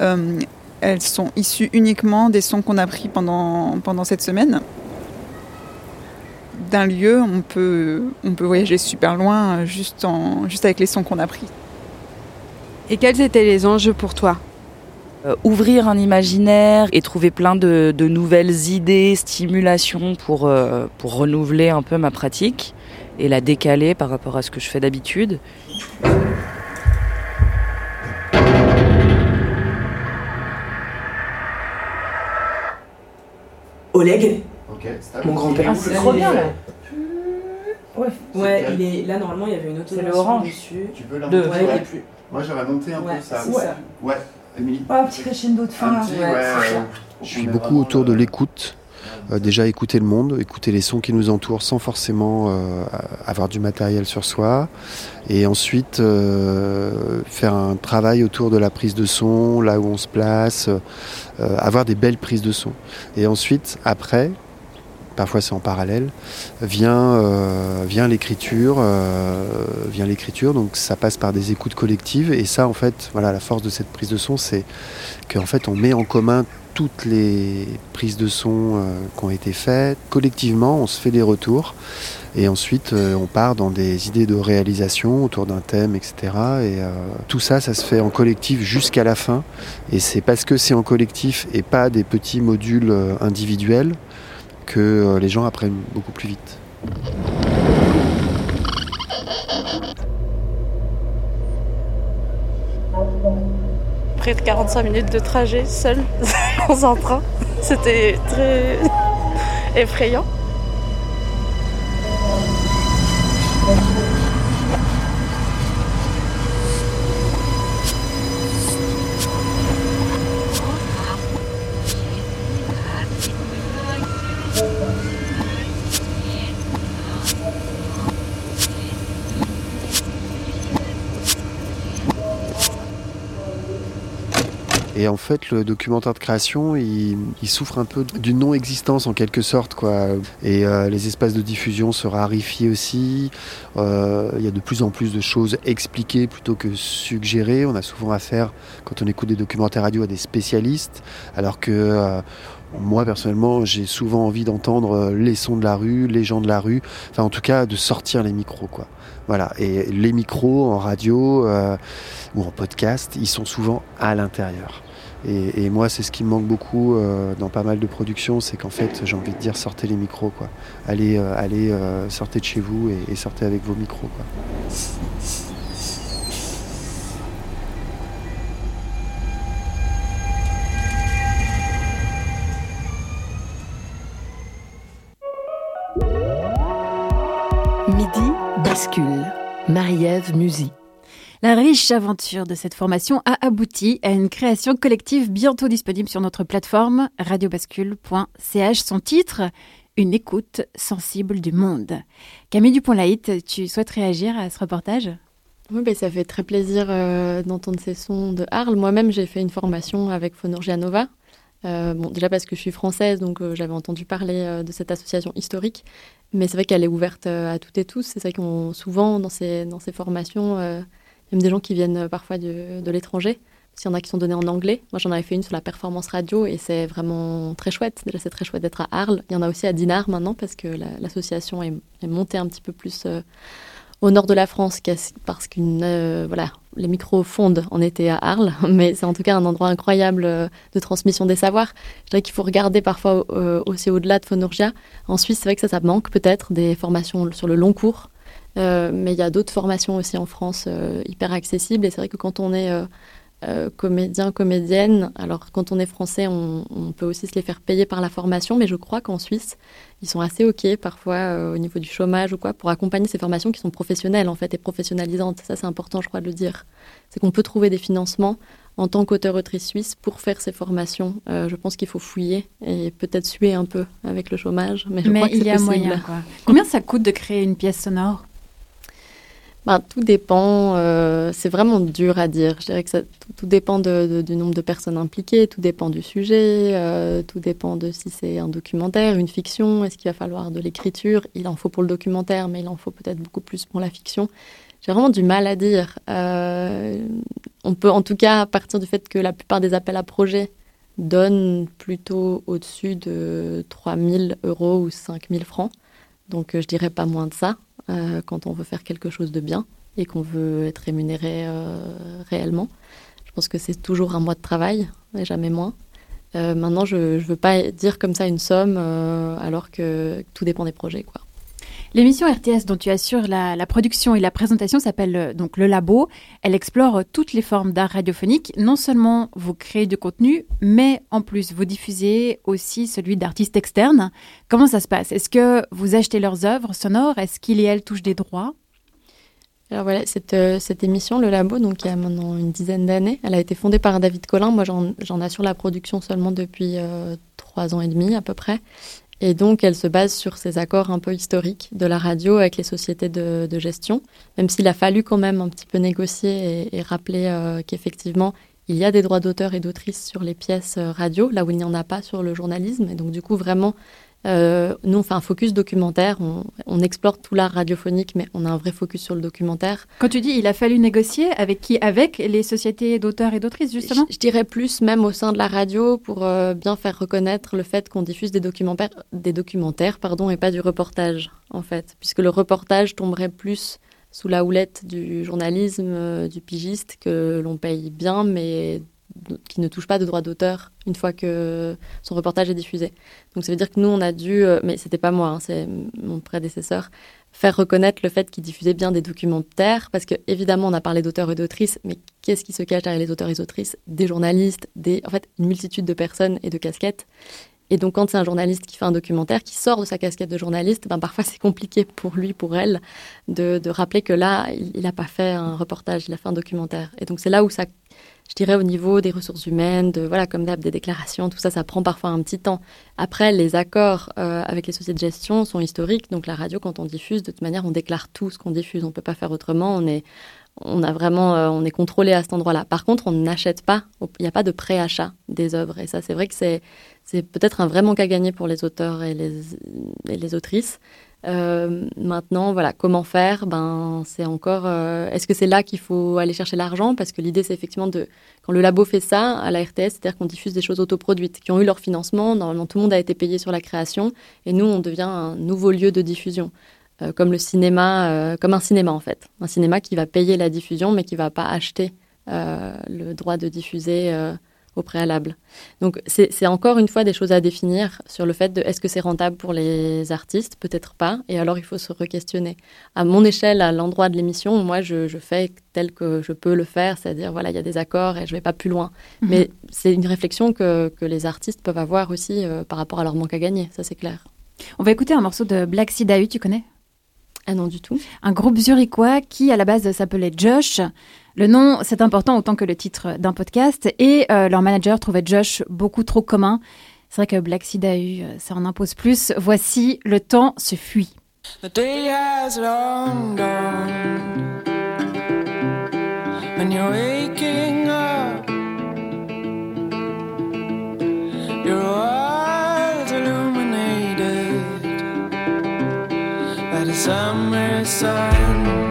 euh, elles sont issues uniquement des sons qu'on a pris pendant, pendant cette semaine. D'un lieu, on peut, on peut voyager super loin juste, en, juste avec les sons qu'on a pris.
Et quels étaient les enjeux pour toi?
Euh, ouvrir un imaginaire et trouver plein de, de nouvelles idées, stimulations pour, euh, pour renouveler un peu ma pratique et la décaler par rapport à ce que je fais d'habitude.
Oleg,
Ok,
mon grand-père.
Ah, c'est trop bien là.
Ouais, ouais il est là normalement il y avait une autre
C'est le orange.
dessus.
Tu peux la monter
Ouais,
ouais.
plus.
Moi j'aurais monté un
Ouais,
peu ça.
ça.
Ouais, Émilie
Oh, un petit crescendo de fin
petit,
Ouais,
ouais, ouais.
Je suis beaucoup autour de l'écoute, Euh, déjà écouter le monde, écouter les sons qui nous entourent sans forcément euh, avoir du matériel sur soi. Et ensuite euh, faire un travail autour de la prise de son, là où on se place, euh, avoir des belles prises de son. Et ensuite, après, parfois c'est en parallèle, vient, euh, l'écriture, euh, vient l'écriture, donc ça passe par des écoutes collectives, et ça en fait, voilà, la force de cette prise de son, c'est qu'en fait on met en commun toutes les prises de son euh, qui ont été faites, collectivement on se fait des retours, et ensuite on part dans des idées de réalisation autour d'un thème, etc. Et tout ça, ça se fait en collectif jusqu'à la fin, et c'est parce que c'est en collectif et pas des petits modules individuels que euh, les gens apprennent beaucoup plus vite.
Près de 45 minutes de trajet seul dans un train. C'était très effrayant.
Et en fait, le documentaire de création, il, il souffre un peu d'une non-existence en quelque sorte, quoi. Et euh, les espaces de diffusion se raréfient aussi. Euh, il y a de plus en plus de choses expliquées plutôt que suggérées. On a souvent affaire, quand on écoute des documentaires radio, à des spécialistes, alors que euh, moi personnellement, j'ai souvent envie d'entendre euh, les sons de la rue, les gens de la rue. Enfin, en tout cas, de sortir les micros, quoi. Voilà. Et les micros en radio euh, ou en podcast, ils sont souvent à l'intérieur. Et, moi, c'est ce qui me manque beaucoup euh, dans pas mal de productions, c'est qu'en fait, j'ai envie de dire sortez les micros, quoi. Allez, euh, allez, euh, sortez de chez vous et, sortez avec vos micros.
Midi bascule. Marie-Ève Musy.
La riche aventure de cette formation a abouti à une création collective bientôt disponible sur notre plateforme radiobascule.ch. Son titre Une écoute sensible du monde. Camille Dupont-Laït, tu souhaites réagir à ce reportage?
Oui, ben, ça fait très plaisir euh, d'entendre ces sons de Arles. Moi-même, j'ai fait une formation avec Phonorgia Nova. Euh, bon, déjà parce que je suis française, donc euh, j'avais entendu parler de cette association historique, mais c'est vrai qu'elle est ouverte à toutes et tous. C'est vrai qu'on souvent dans ces, dans ces formations, même des gens qui viennent euh, parfois de, de l'étranger. S'il y en a qui sont donnés en anglais, moi j'en avais fait une sur la performance radio et c'est vraiment très chouette. Déjà c'est très chouette d'être à Arles. Il y en a aussi à Dinard maintenant parce que la- l'association est, montée un petit peu plus euh, au nord de la France parce qu'une euh, voilà les micros fondent en été à Arles, mais c'est en tout cas un endroit incroyable de transmission des savoirs. Je dirais qu'il faut regarder parfois aussi au-delà de Phonorgia. En Suisse, c'est vrai que ça, ça manque peut-être des formations sur le long cours, mais il y a d'autres formations aussi en France euh, hyper accessibles. Et c'est vrai que quand on est euh, euh, comédien, comédienne, alors quand on est français, on, on peut aussi se les faire payer par la formation, mais je crois qu'en Suisse, ils sont assez OK parfois euh, au niveau du chômage ou quoi pour accompagner ces formations qui sont professionnelles en fait et professionnalisantes. Ça, c'est important, je crois, de le dire. C'est qu'on peut trouver des financements en tant qu'auteur-autrice suisse pour faire ces formations. Euh, je pense qu'il faut fouiller et peut-être suer un peu avec le chômage, mais je
Mais
crois que
il
c'est
y a
possible.
moyen. Quoi. Combien ça coûte de créer une pièce sonore?
Ben, tout dépend, euh, c'est vraiment dur à dire. Je dirais que tout, dépend du nombre de personnes impliquées, tout dépend du sujet, euh, tout dépend de si c'est un documentaire, une fiction, est-ce qu'il va falloir de l'écriture? Il en faut pour le documentaire, mais il en faut peut-être beaucoup plus pour la fiction. J'ai vraiment du mal à dire. Euh, on peut en tout cas partir du fait que la plupart des appels à projets donnent plutôt au-dessus de 3000 euros ou 5000 francs. Donc je dirais pas moins de ça euh, quand on veut faire quelque chose de bien et qu'on veut être rémunéré euh, réellement. Je pense que c'est toujours un mois de travail et jamais moins. Euh, maintenant, je ne veux pas dire comme ça une somme alors que tout dépend des projets. Quoi.
L'émission RTS dont tu assures la, production et la présentation s'appelle euh, donc Le Labo. Elle explore euh, toutes les formes d'art radiophonique. Non seulement vous créez du contenu, mais en plus vous diffusez aussi celui d'artistes externes. Comment ça se passe? Est-ce que vous achetez leurs œuvres sonores? Est-ce qu'ils et elles touchent des droits?
Alors voilà, cette, euh, cette émission, Le Labo, donc il y a maintenant une dizaine d'années, elle a été fondée par David Collin. Moi, j'en assure la production seulement depuis trois ans et demi à peu près. Et donc, elle se base sur ces accords un peu historiques de la radio avec les sociétés de, gestion, même s'il a fallu quand même un petit peu négocier et, et rappeler euh, qu'effectivement, il y a des droits d'auteur et d'autrice sur les pièces euh, radio, là où il n'y en a pas sur le journalisme. Et donc, du coup, vraiment, euh, nous, on fait un focus documentaire. On, on explore tout l'art radiophonique, mais on a un vrai focus sur le documentaire.
Quand tu dis il a fallu négocier, avec qui Avec les sociétés d'auteurs et d'autrices, justement
je, je, dirais plus même au sein de la radio pour euh, bien faire reconnaître le fait qu'on diffuse des documentaires, des documentaires pardon, et pas du reportage, en fait. Puisque le reportage tomberait plus sous la houlette du journalisme, euh, du pigiste, que l'on paye bien, mais qui ne touche pas de droit d'auteur une fois que son reportage est diffusé. Donc ça veut dire que nous, on a dû, euh, mais c'était pas moi, hein, c'est mon prédécesseur, faire reconnaître le fait qu'il diffusait bien des documentaires, parce que évidemment, on a parlé d'auteurs et d'autrices, mais qu'est-ce qui se cache derrière les auteurs et les autrices? Des journalistes, des, en fait, une multitude de personnes et de casquettes. Et donc, quand c'est un journaliste qui fait un documentaire, qui sort de sa casquette de journaliste, ben, parfois c'est compliqué pour lui, pour elle, de, de rappeler que là, il n'a pas fait un reportage, il a fait un documentaire. Et donc, c'est là où ça je dirais au niveau des ressources humaines, voilà comme d'hab des déclarations, tout ça, ça prend parfois un petit temps. Après, les accords euh, avec les sociétés de gestion sont historiques, donc la radio, quand on diffuse, de toute manière, on déclare tout ce qu'on diffuse, on peut pas faire autrement. On est, on a vraiment, euh, on est contrôlé à cet endroit-là. Par contre, on n'achète pas, il n'y a pas de préachat des œuvres, et ça, c'est vrai que c'est, c'est peut-être un vrai manque à gagner pour les auteurs et les, et les autrices. Euh, maintenant, voilà, comment faire? Ben, c'est encore. Euh, Est-ce que c'est là qu'il faut aller chercher l'argent? Parce que l'idée, c'est effectivement de quand le labo fait ça à la RTS, c'est-à-dire qu'on diffuse des choses autoproduites qui ont eu leur financement. Normalement, tout le monde a été payé sur la création, et nous, on devient un nouveau lieu de diffusion, euh, comme le cinéma, comme un cinéma en fait, un cinéma qui va payer la diffusion, mais qui va pas acheter le droit de diffuser au préalable. Donc c'est encore une fois des choses à définir sur le fait de est-ce que c'est rentable pour les artistes? Peut-être pas. Et alors il faut se re-questionner. À mon échelle, à l'endroit de l'émission, moi je, je, fais tel que je peux le faire, c'est-à-dire voilà, il y a des accords et je vais pas plus loin. -hmm. Mais c'est une réflexion que, que, les artistes peuvent avoir aussi euh, par rapport à leur manque à gagner, ça c'est clair.
On va écouter un morceau de Black Sidahu, tu connais?
Ah non, du tout.
Un groupe zurichois qui, à la base, s'appelait Josh. Le nom, c'est important autant que le titre d'un podcast. Et euh, leur manager trouvait Josh beaucoup trop commun. C'est vrai que Black Sidahu, ça en impose plus. Voici Le temps se fuit.
The day has long gone And you're up Your eyes illuminated By the summer sun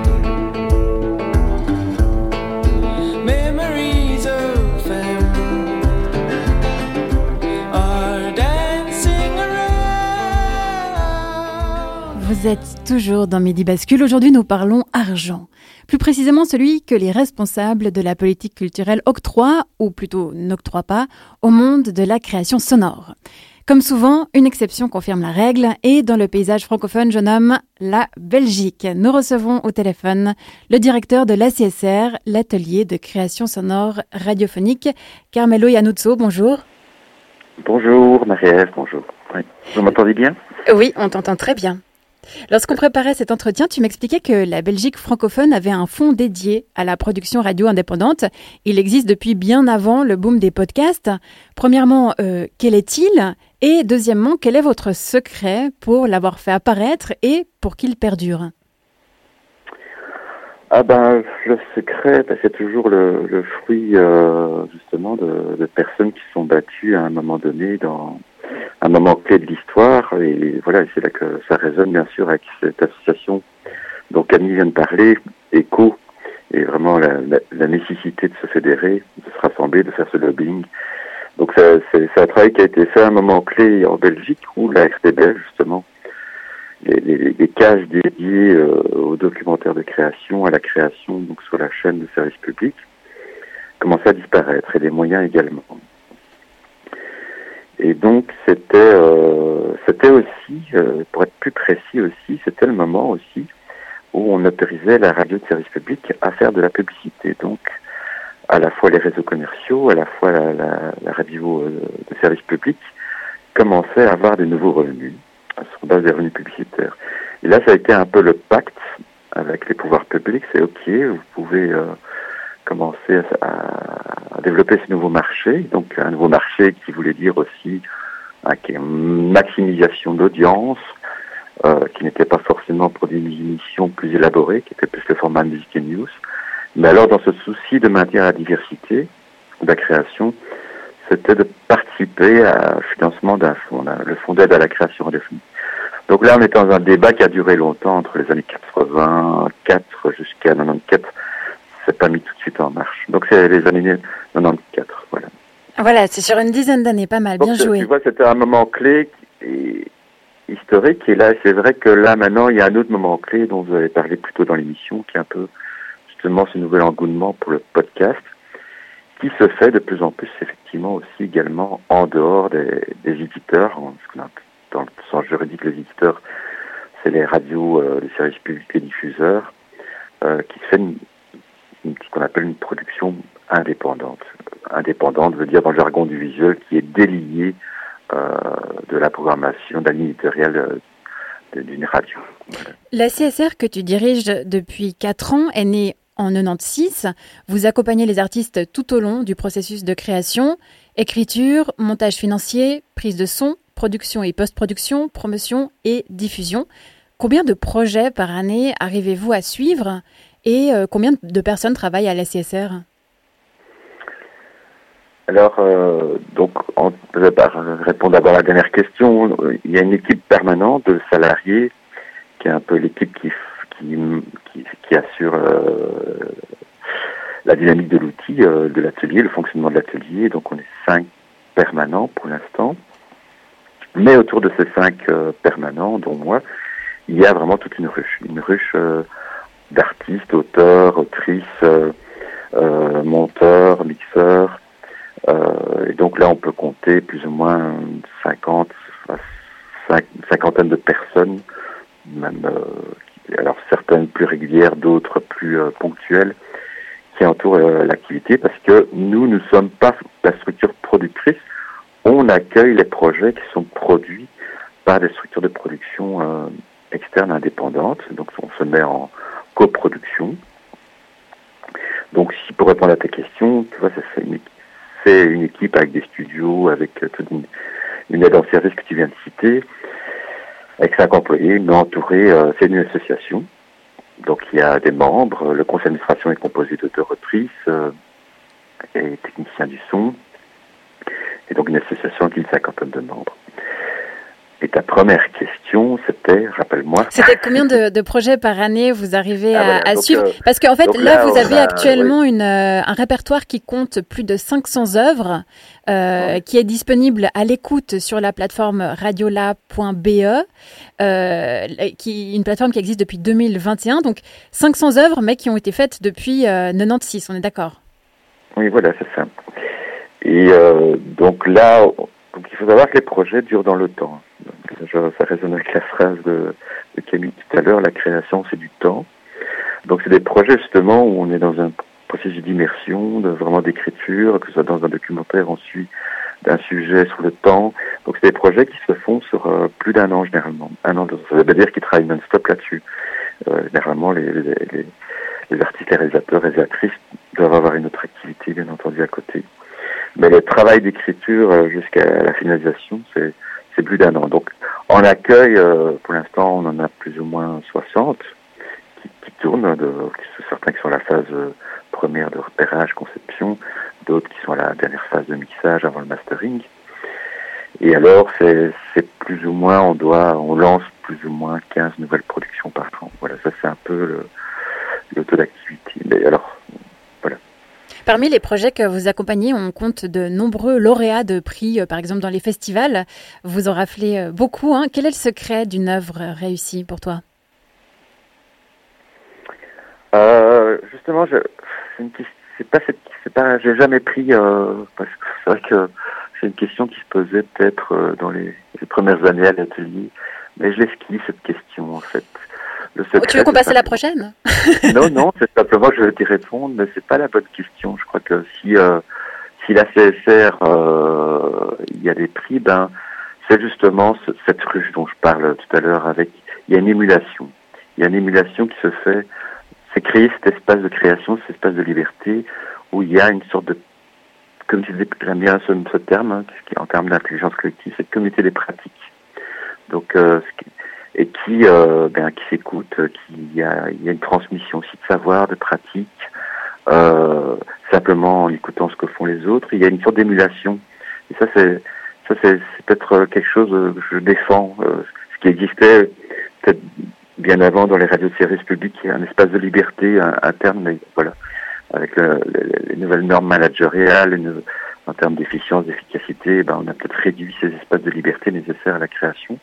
Vous êtes toujours dans Midi Bascule. Aujourd'hui, nous parlons argent. Plus précisément, celui que les responsables de la politique culturelle octroient, ou plutôt n'octroient pas, au monde de la création sonore. Comme souvent, une exception confirme la règle, et dans le paysage francophone, je nomme la Belgique. Nous recevons au téléphone le directeur de l'ACSR, l'atelier de création sonore radiophonique, Carmelo Yanuzzo. Bonjour.
Bonjour, Marie-Ève, bonjour. Oui. Vous m'entendez bien?
Oui, on t'entend très bien. Lorsqu'on préparait cet entretien, tu m'expliquais que la Belgique francophone avait un fonds dédié à la production radio indépendante. Il existe depuis bien avant le boom des podcasts. Premièrement, euh, quel est-il? Et deuxièmement, quel est votre secret pour l'avoir fait apparaître et pour qu'il perdure?
Ah ben, le secret, ben, c'est toujours le, fruit euh, justement de personnes qui sont battues à un moment donné dans, un moment clé de l'histoire. Et voilà, c'est là que ça résonne bien sûr avec cette association dont Camille vient de parler, ECHO, et vraiment la, nécessité de se fédérer, de se rassembler, de faire ce lobbying. Donc c'est un travail qui a été fait à un moment clé en Belgique où la RTBL justement, les cages dédiées euh, aux documentaires de création, à la création donc sur la chaîne de service public, commençaient à disparaître et les moyens également. Et donc c'était euh, c'était aussi, euh, pour être plus précis aussi, c'était le moment aussi où on autorisait la radio de service public à faire de la publicité. Donc à la fois les réseaux commerciaux, à la fois la, la, la radio euh, de service public commençaient à avoir des nouveaux revenus sur base des revenus publicitaires. Et là, ça a été un peu le pacte avec les pouvoirs publics. C'est OK, vous pouvez commencer à, développer ce nouveau marché. Donc un nouveau marché qui voulait dire aussi une maximisation d'audience, euh, qui n'était pas forcément pour des émissions plus élaborées, qui était plus le format Music News. Mais alors, dans ce souci de maintenir la diversité de la création, c'était de participer au financement d'un fonds, le fonds d'aide à la création radiophonique. Donc là, on est dans un débat qui a duré longtemps, entre les années 84 jusqu'à 94. C'est pas mis tout de suite en marche. Donc c'est les années 94, voilà.
Voilà, c'est sur une dizaine d'années, pas mal, bien joué.
Tu vois, c'était un moment clé et historique. Et là, c'est vrai que là, maintenant, il y a un autre moment clé dont vous avez parlé plus tôt dans l'émission, qui est un peu justement ce nouvel engouement pour le podcast, qui se fait de plus en plus, effectivement, aussi également en dehors des, des éditeurs, dans le sens juridique, les éditeurs, c'est les radios, euh, les services publics, les diffuseurs, euh, qui fait ce qu'on appelle une production indépendante. Indépendante veut dire dans le jargon du visuel qui est déliée euh, de la programmation, d'un éditorial d'une radio.
La CSR que tu diriges depuis 4 ans est née en 96. Vous accompagnez les artistes tout au long du processus de création, écriture, montage financier, prise de son, production et post-production, promotion et diffusion. Combien de projets par année arrivez-vous à suivre? Et euh, combien de personnes travaillent à la CSR
alors, euh, donc, on, je vais répondre d'abord à la dernière question. Il y a une équipe permanente de salariés qui est un peu l'équipe qui, qui, qui, assure euh, la dynamique de l'outil, de l'atelier, le fonctionnement de l'atelier. Donc, on est cinq permanents pour l'instant. Mais autour de ces cinq euh, permanents, dont moi, il y a vraiment toute une ruche, une ruche euh, d'artistes, auteurs, autrices, euh, monteurs, mixeurs. et donc là, on peut compter plus ou moins 50, cinquantaine de personnes, même alors certaines plus régulières, d'autres plus ponctuelles, qui entourent l'activité, parce que nous, ne sommes pas la structure productrice, on accueille les projets qui sont produits par des structures de production euh, externes indépendantes. Donc on se met en coproduction. Donc si pour répondre à ta question, tu vois, c'est une, équipe avec des studios, avec euh, toute une, aide en service que tu viens de citer, avec cinq employés, mais entouré, euh, c'est une association. Donc il y a des membres, le conseil d'administration est composé de deux autrices et techniciens du son, et donc une association d'une cinquantaine de membres. Et ta première question, c'était, rappelle-moi.
C'était combien de, projets par année vous arrivez ah à, suivre euh, Parce qu'en fait, là, vous avez actuellement une, euh, un répertoire qui compte plus de 500 œuvres, euh, qui est disponible à l'écoute sur la plateforme radiola.be, qui une plateforme qui existe depuis 2021. Donc 500 œuvres, mais qui ont été faites depuis 96. On est d'accord?
Oui, voilà, c'est ça. Et euh, donc là, donc il faut savoir que les projets durent dans le temps. Ça résonne avec la phrase de, Camille tout à l'heure, la création c'est du temps. Donc c'est des projets justement où on est dans un processus d'immersion, de, vraiment d'écriture, que ce soit dans un documentaire, on suit d'un sujet sur le temps. Donc c'est des projets qui se font sur euh, plus d'un an généralement. Un an, ça veut dire qu'ils travaillent non-stop là-dessus. Euh, généralement, les, les, les, les artistes, les réalisateurs, les actrices doivent avoir une autre activité, bien entendu, à côté. Mais le travail d'écriture euh, jusqu'à la finalisation, c'est c'est d'un an. Donc, en accueil, euh, pour l'instant, on en a plus ou moins 60 qui, tournent, de, certains qui sont à la phase euh, première de repérage, conception, d'autres qui sont à la dernière phase de mixage avant le mastering. Et alors, c'est plus ou moins, on doit, on lance plus ou moins 15 nouvelles productions par an. Voilà, ça c'est un peu le, taux d'activité.
Parmi les projets que vous accompagnez, on compte de nombreux lauréats de prix, euh, par exemple dans les festivals. Vous en raflez euh, beaucoup. Hein. Quel est le secret d'une œuvre réussie pour toi?
Euh, Justement, je, c'est pas, c'est pas, j'ai jamais pris parce que c'est vrai que c'est une question qui se posait peut-être dans les, les, premières années à l'atelier, mais je l'esquive cette question en fait
tu veux qu'on passe à la prochaine
Non, non, c'est simplement que je vais t'y répondre, mais c'est pas la bonne question. Je crois que si euh, si la CSR euh, il y a des prix, ben c'est justement cette ruche dont je parle tout à l'heure. Avec il y a une émulation, il y a une émulation qui se fait. C'est créer cet espace de création, cet espace de liberté où il y a une sorte de communauté des, j'aime bien ce, ce terme, hein, qui, en termes d'intelligence collective, c'est communauté des pratiques. Donc, euh, ce qui- et qui, euh, ben, qui s'écoute, euh, qui y a, y a une transmission aussi de savoir, de pratique, euh, simplement en écoutant ce que font les autres. Il y a une sorte d'émulation. Et ça, c'est ça, c'est peut-être euh, quelque chose euh, que je défends, euh, ce qui existait peut-être bien avant dans les radios de service public, un espace de liberté interne, mais voilà, avec le- le- les nouvelles normes managériales, en termes d'efficience, d'efficacité, ben, on a peut-être réduit ces espaces de liberté nécessaires à la création.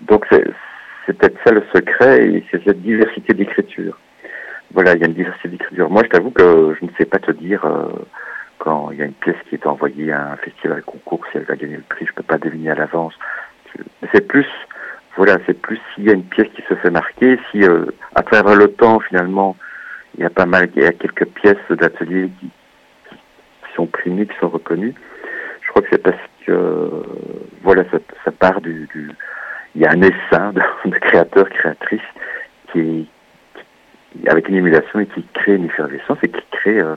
Donc c'est peut-être ça le secret, et c'est cette diversité d'écriture. Voilà, il y a une diversité d'écriture. Moi, je t'avoue que je ne sais pas te dire euh, quand il y a une pièce qui est envoyée à un festival concours, si elle va gagner le prix, je peux pas deviner à l'avance. C'est plus, voilà, c'est plus s'il y a une pièce qui se fait marquer, si euh, à travers le temps, finalement, il y a pas mal, il y a quelques pièces d'atelier qui, sont primées, qui sont reconnues. Je crois que c'est parce que, voilà, ça, ça part du, du, il y a un essaim de, créateurs, créatrices qui, avec une émulation et qui crée une effervescence et qui crée euh,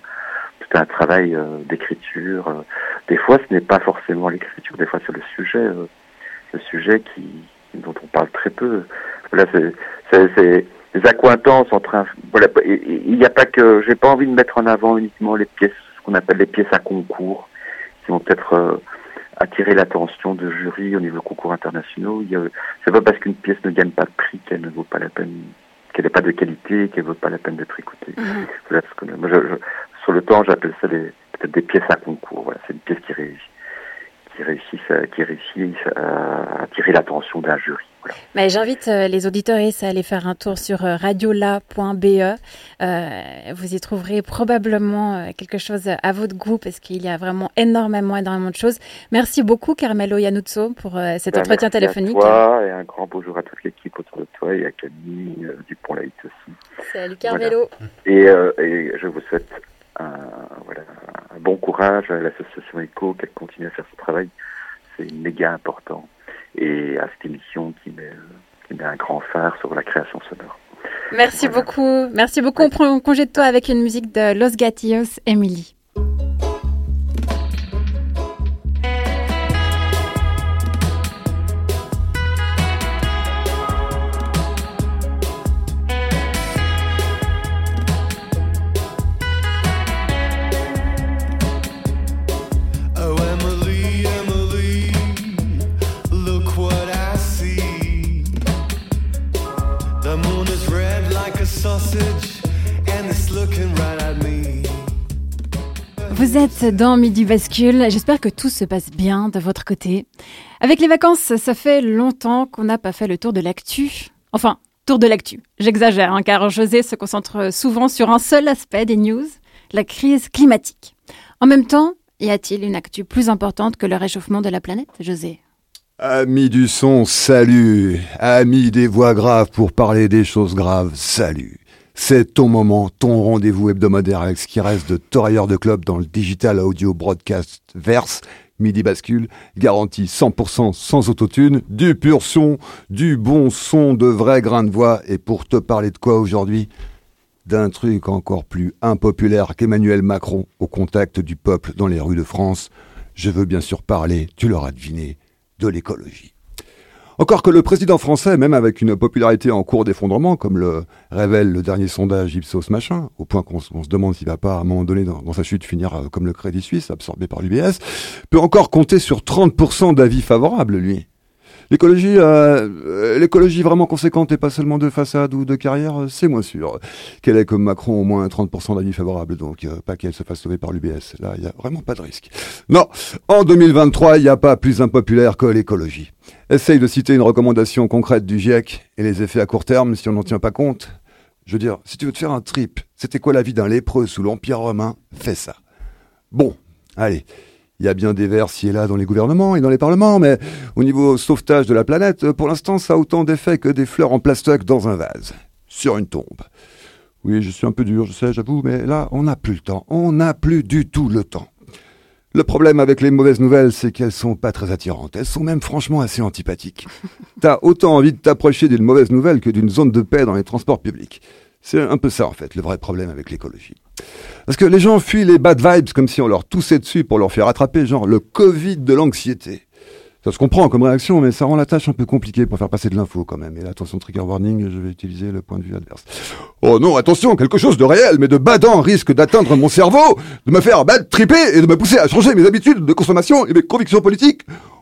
tout un travail euh, d'écriture. euh. Des fois, ce n'est pas forcément l'écriture, des fois c'est le sujet, le sujet qui, dont on parle très peu. Voilà, c'est, des accointances entre un, voilà, il n'y a pas que, j'ai pas envie de mettre en avant uniquement les pièces, ce qu'on appelle les pièces à concours, qui vont peut-être attirer l'attention de jury au niveau concours internationaux. Il y a, c'est pas parce qu'une pièce ne gagne pas de prix qu'elle ne vaut pas la peine, qu'elle n'est pas de qualité, qu'elle ne vaut pas la peine d'être écoutée. Voilà, ce que- moi, je- je- sur le temps, j'appelle ça des, peut-être des pièces à concours. Voilà, c'est une pièce qui réussit, qui à, qui réussit à attirer l'attention d'un jury. Voilà.
Mais j'invite euh, les auditeurs à aller faire un tour sur euh, radiola.be. Euh, vous y trouverez probablement euh, quelque chose à votre goût parce qu'il y a vraiment énormément, énormément de choses. Merci beaucoup, Carmelo Yanuzzo, pour euh, cet
Ben,
entretien
merci
téléphonique.
À toi et un grand bonjour à toute l'équipe autour de toi et à Camille euh, Dupont-Laït aussi.
Salut, Carmelo.
Et, euh, et je vous souhaite un, voilà, un bon courage à l'association ECO, qu'elle continue à faire ce travail. C'est méga important. Et à cette émission qui met, qui met un grand phare sur la création sonore.
Merci beaucoup. Merci beaucoup. On prend congé de toi avec une musique de Los Gatillos, Emily. Vous êtes dans Midi Bascule. J'espère que tout se passe bien de votre côté. Avec les vacances, ça fait longtemps qu'on n'a pas fait le tour de l'actu. Enfin, tour de l'actu. J'exagère, hein, car José se concentre souvent sur un seul aspect des news, la crise climatique. En même temps, y a-t-il une actu plus importante que le réchauffement de la planète, José?
Amis du son, salut. Amis des voix graves pour parler des choses graves, salut. C'est ton moment, ton rendez-vous hebdomadaire avec ce qui reste de torailleurs de club dans le digital audio broadcast verse. Midi bascule, garantie 100% sans autotune, du pur son, du bon son, de vrais grains de voix. Et pour te parler de quoi aujourd'hui? D'un truc encore plus impopulaire qu'Emmanuel Macron au contact du peuple dans les rues de France. Je veux bien sûr parler, tu l'auras deviné, de l'écologie. Encore que le président français, même avec une popularité en cours d'effondrement, comme le révèle le dernier sondage Ipsos machin, au point qu'on se demande s'il va pas à un moment donné dans, dans sa chute finir euh, comme le Crédit Suisse, absorbé par l'UBS, peut encore compter sur 30% d'avis favorables, lui. L'écologie, euh, euh, l'écologie vraiment conséquente et pas seulement de façade ou de carrière, euh, c'est moins sûr. Qu'elle ait comme Macron au moins 30% d'avis favorables, donc pas qu'elle se fasse sauver par l'UBS. Là, il y a vraiment pas de risque. Non, en 2023, il n'y a pas plus impopulaire que l'écologie. Essaye de citer une recommandation concrète du GIEC et les effets à court terme si on n'en tient pas compte. Je veux dire, si tu veux te faire un trip, c'était quoi la vie d'un lépreux sous l'Empire romain? Fais ça. Bon, allez. Il y a bien des vers ci et là dans les gouvernements et dans les parlements, mais au niveau sauvetage de la planète, pour l'instant, ça a autant d'effet que des fleurs en plastoc dans un vase, sur une tombe. Oui, je suis un peu dur, je sais, j'avoue, mais là, on n'a plus le temps. On n'a plus du tout le temps. Le problème avec les mauvaises nouvelles, c'est qu'elles sont pas très attirantes. Elles sont même franchement assez antipathiques. T'as autant envie de t'approcher d'une mauvaise nouvelle que d'une zone de paix dans les transports publics. C'est un peu ça, en fait, le vrai problème avec l'écologie. Parce que les gens fuient les bad vibes comme si on leur toussait dessus pour leur faire attraper, genre le Covid de l'anxiété. Ça se comprend comme réaction, mais ça rend la tâche un peu compliquée pour faire passer de l'info quand même. Et là, attention, trigger warning, je vais utiliser le point de vue adverse. Oh non, attention, quelque chose de réel, mais de badant risque d'atteindre mon cerveau, de me faire bad tripper et de me pousser à changer mes habitudes de consommation et mes convictions politiques.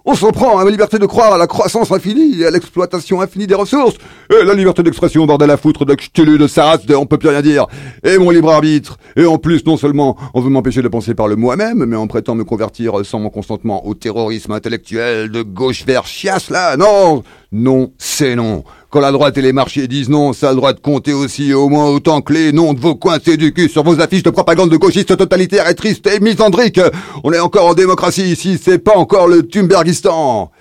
On s'en prend à ma liberté de croire à la croissance infinie et à l'exploitation infinie des ressources. Et la liberté d'expression, bordel à foutre, de Cthulhu, de Saras, de on peut plus rien dire. Et mon libre arbitre. Et en plus, non seulement on veut m'empêcher de penser par le moi-même, mais on prétend me convertir sans mon consentement au terrorisme intellectuel de gauche vers chiasse là. Non, non, c'est non. Quand la droite et les marchés disent non, ça a le droit de compter aussi au moins autant que les noms de vos coincés du cul sur vos affiches de propagande de gauchistes totalitaires et tristes et misandriques. On est encore en démocratie ici, c'est pas encore le Tumbergistan.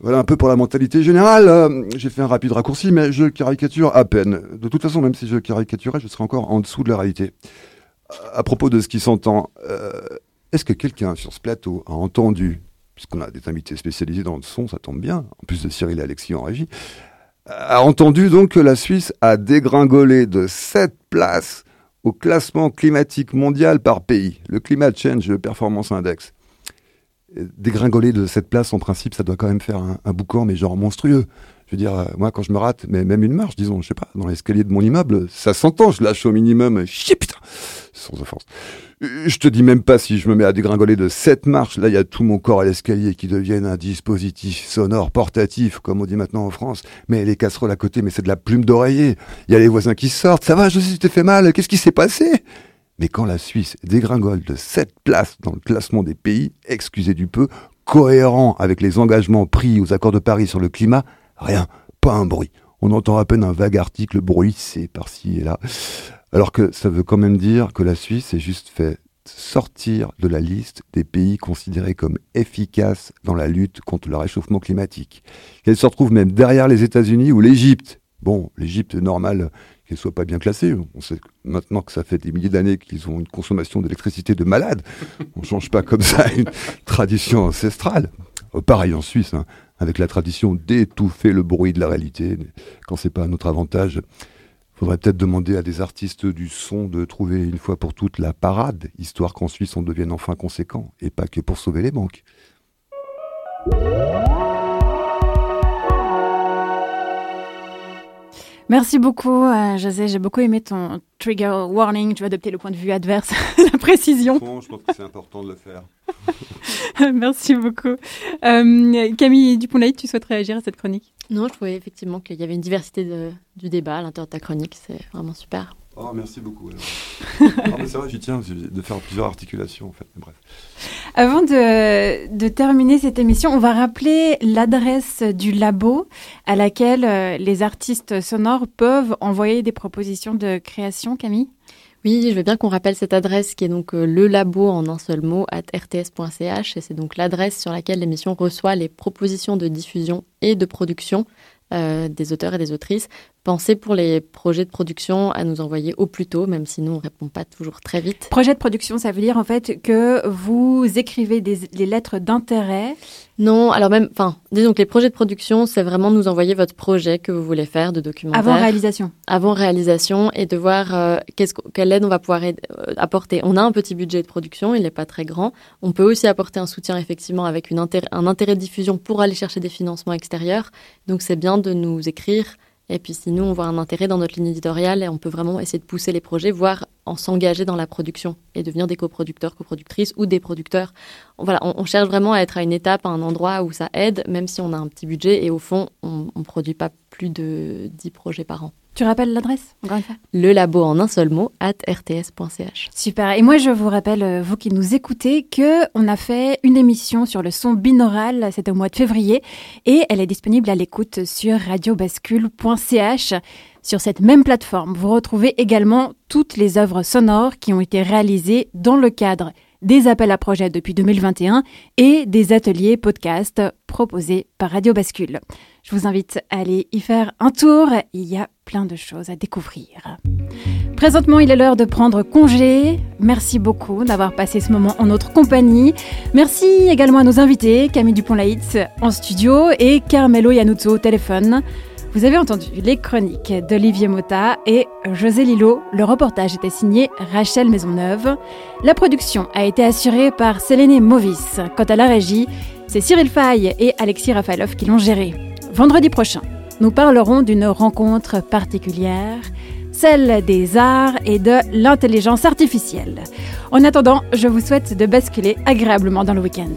Voilà un peu pour la mentalité générale. Euh, J'ai fait un rapide raccourci, mais je caricature à peine. De toute façon, même si je caricaturais, je serais encore en dessous de la réalité. À propos de ce qui s'entend, euh, est-ce que quelqu'un sur ce plateau a entendu puisqu'on a des invités spécialisés dans le son, ça tombe bien, en plus de Cyril et Alexis en régie, a entendu donc que la Suisse a dégringolé de 7 places au classement climatique mondial par pays, le Climate Change Performance Index. Dégringoler de cette place, en principe, ça doit quand même faire un, un boucan, mais genre monstrueux. Veux dire, euh, moi, quand je me rate, mais même une marche, disons, je sais pas, dans l'escalier de mon immeuble, ça s'entend, je lâche au minimum, chier, putain, sans offense. Euh, Je te dis même pas si je me mets à dégringoler de cette marches, là, il y a tout mon corps à l'escalier qui devienne un dispositif sonore portatif, comme on dit maintenant en France. Mais les casseroles à côté, mais c'est de la plume d'oreiller. Il y a les voisins qui sortent, ça va, je sais, tu t'es fait mal, qu'est-ce qui s'est passé? Mais quand la Suisse dégringole de 7 places dans le classement des pays, excusez du peu, cohérent avec les engagements pris aux accords de Paris sur le climat, rien, pas un bruit. On entend à peine un vague article bruissé par-ci et là. Alors que ça veut quand même dire que la Suisse est juste fait sortir de la liste des pays considérés comme efficaces dans la lutte contre le réchauffement climatique. Elle se retrouve même derrière les États-Unis ou l'Égypte. Bon, l'Égypte, normal qu'elle soit pas bien classée. On sait maintenant que ça fait des milliers d'années qu'ils ont une consommation d'électricité de malade. On change pas comme ça une tradition ancestrale. Euh, Pareil en Suisse, hein, avec la tradition d'étouffer le bruit de la réalité. Quand c'est pas à notre avantage, faudrait peut-être demander à des artistes du son de trouver une fois pour toutes la parade, histoire qu'en Suisse on devienne enfin conséquent, et pas que pour sauver les banques.
Merci beaucoup, euh, José. J'ai beaucoup aimé ton trigger warning. Tu vas adopter le point de vue adverse, la précision.
je pense que c'est important de le faire.
Merci beaucoup. Euh, Camille Dupont-Laït, tu souhaites réagir à cette chronique?
Non, je trouvais effectivement qu'il y avait une diversité de- du débat à l'intérieur de ta chronique. C'est vraiment super.
Oh, merci beaucoup. alors. Ah, c'est vrai, j'y tiens de faire plusieurs articulations en fait. Bref.
Avant de, de terminer cette émission, on va rappeler l'adresse du labo à laquelle euh, les artistes sonores peuvent envoyer des propositions de création, Camille?
Oui, je veux bien qu'on rappelle cette adresse qui est donc euh, le labo en un seul mot at rts.ch et c'est donc l'adresse sur laquelle l'émission reçoit les propositions de diffusion et de production euh, des auteurs et des autrices. Pensez pour les projets de production à nous envoyer au plus tôt, même si nous on répond pas toujours très vite.
Projet de production, ça veut dire en fait que vous écrivez des, les lettres d'intérêt?
Non, alors même, enfin, disons que les projets de production, c'est vraiment nous envoyer votre projet que vous voulez faire de documentaire.
Avant réalisation.
Avant réalisation et de voir euh, qu- quelle aide on va pouvoir euh, apporter. On a un petit budget de production, il n'est pas très grand. On peut aussi apporter un soutien effectivement avec une intér- un intérêt de diffusion pour aller chercher des financements extérieurs. Donc c'est bien de nous écrire. Et puis si nous, on voit un intérêt dans notre ligne éditoriale, on peut vraiment essayer de pousser les projets, voire en s'engager dans la production et devenir des coproducteurs, coproductrices ou des producteurs. Voilà, on, on cherche vraiment à être à une étape, à un endroit où ça aide, même si on a un petit budget et au fond, on ne produit pas plus de 10 projets par an.
Tu rappelles l'adresse encore une fois
Le labo en un seul mot, at rts.ch.
Super. Et moi, je vous rappelle, euh, vous qui nous écoutez, que on a fait une émission sur le son binaural, c'était au mois de février, et elle est disponible à l'écoute sur radiobascule.ch. Sur cette même plateforme, vous retrouvez également toutes les œuvres sonores qui ont été réalisées dans le cadre des appels à projets depuis 2021 et des ateliers podcast proposés par Radio Bascule. Je vous invite à aller y faire un tour, il y a plein de choses à découvrir. Présentement, il est l'heure de prendre congé. Merci beaucoup d'avoir passé ce moment en notre compagnie. Merci également à nos invités, Camille Dupont-Laïtz en studio et Carmelo Iannuzzo au téléphone. Vous avez entendu les chroniques d'Olivier Mota et José Lillo. Le reportage était signé Rachel Maisonneuve. La production a été assurée par Séléné Movis. Quant à la régie, c'est Cyril Faye et Alexis Rafaelov qui l'ont gérée. Vendredi prochain, nous parlerons d'une rencontre particulière, celle des arts et de l'intelligence artificielle. En attendant, je vous souhaite de basculer agréablement dans le week-end.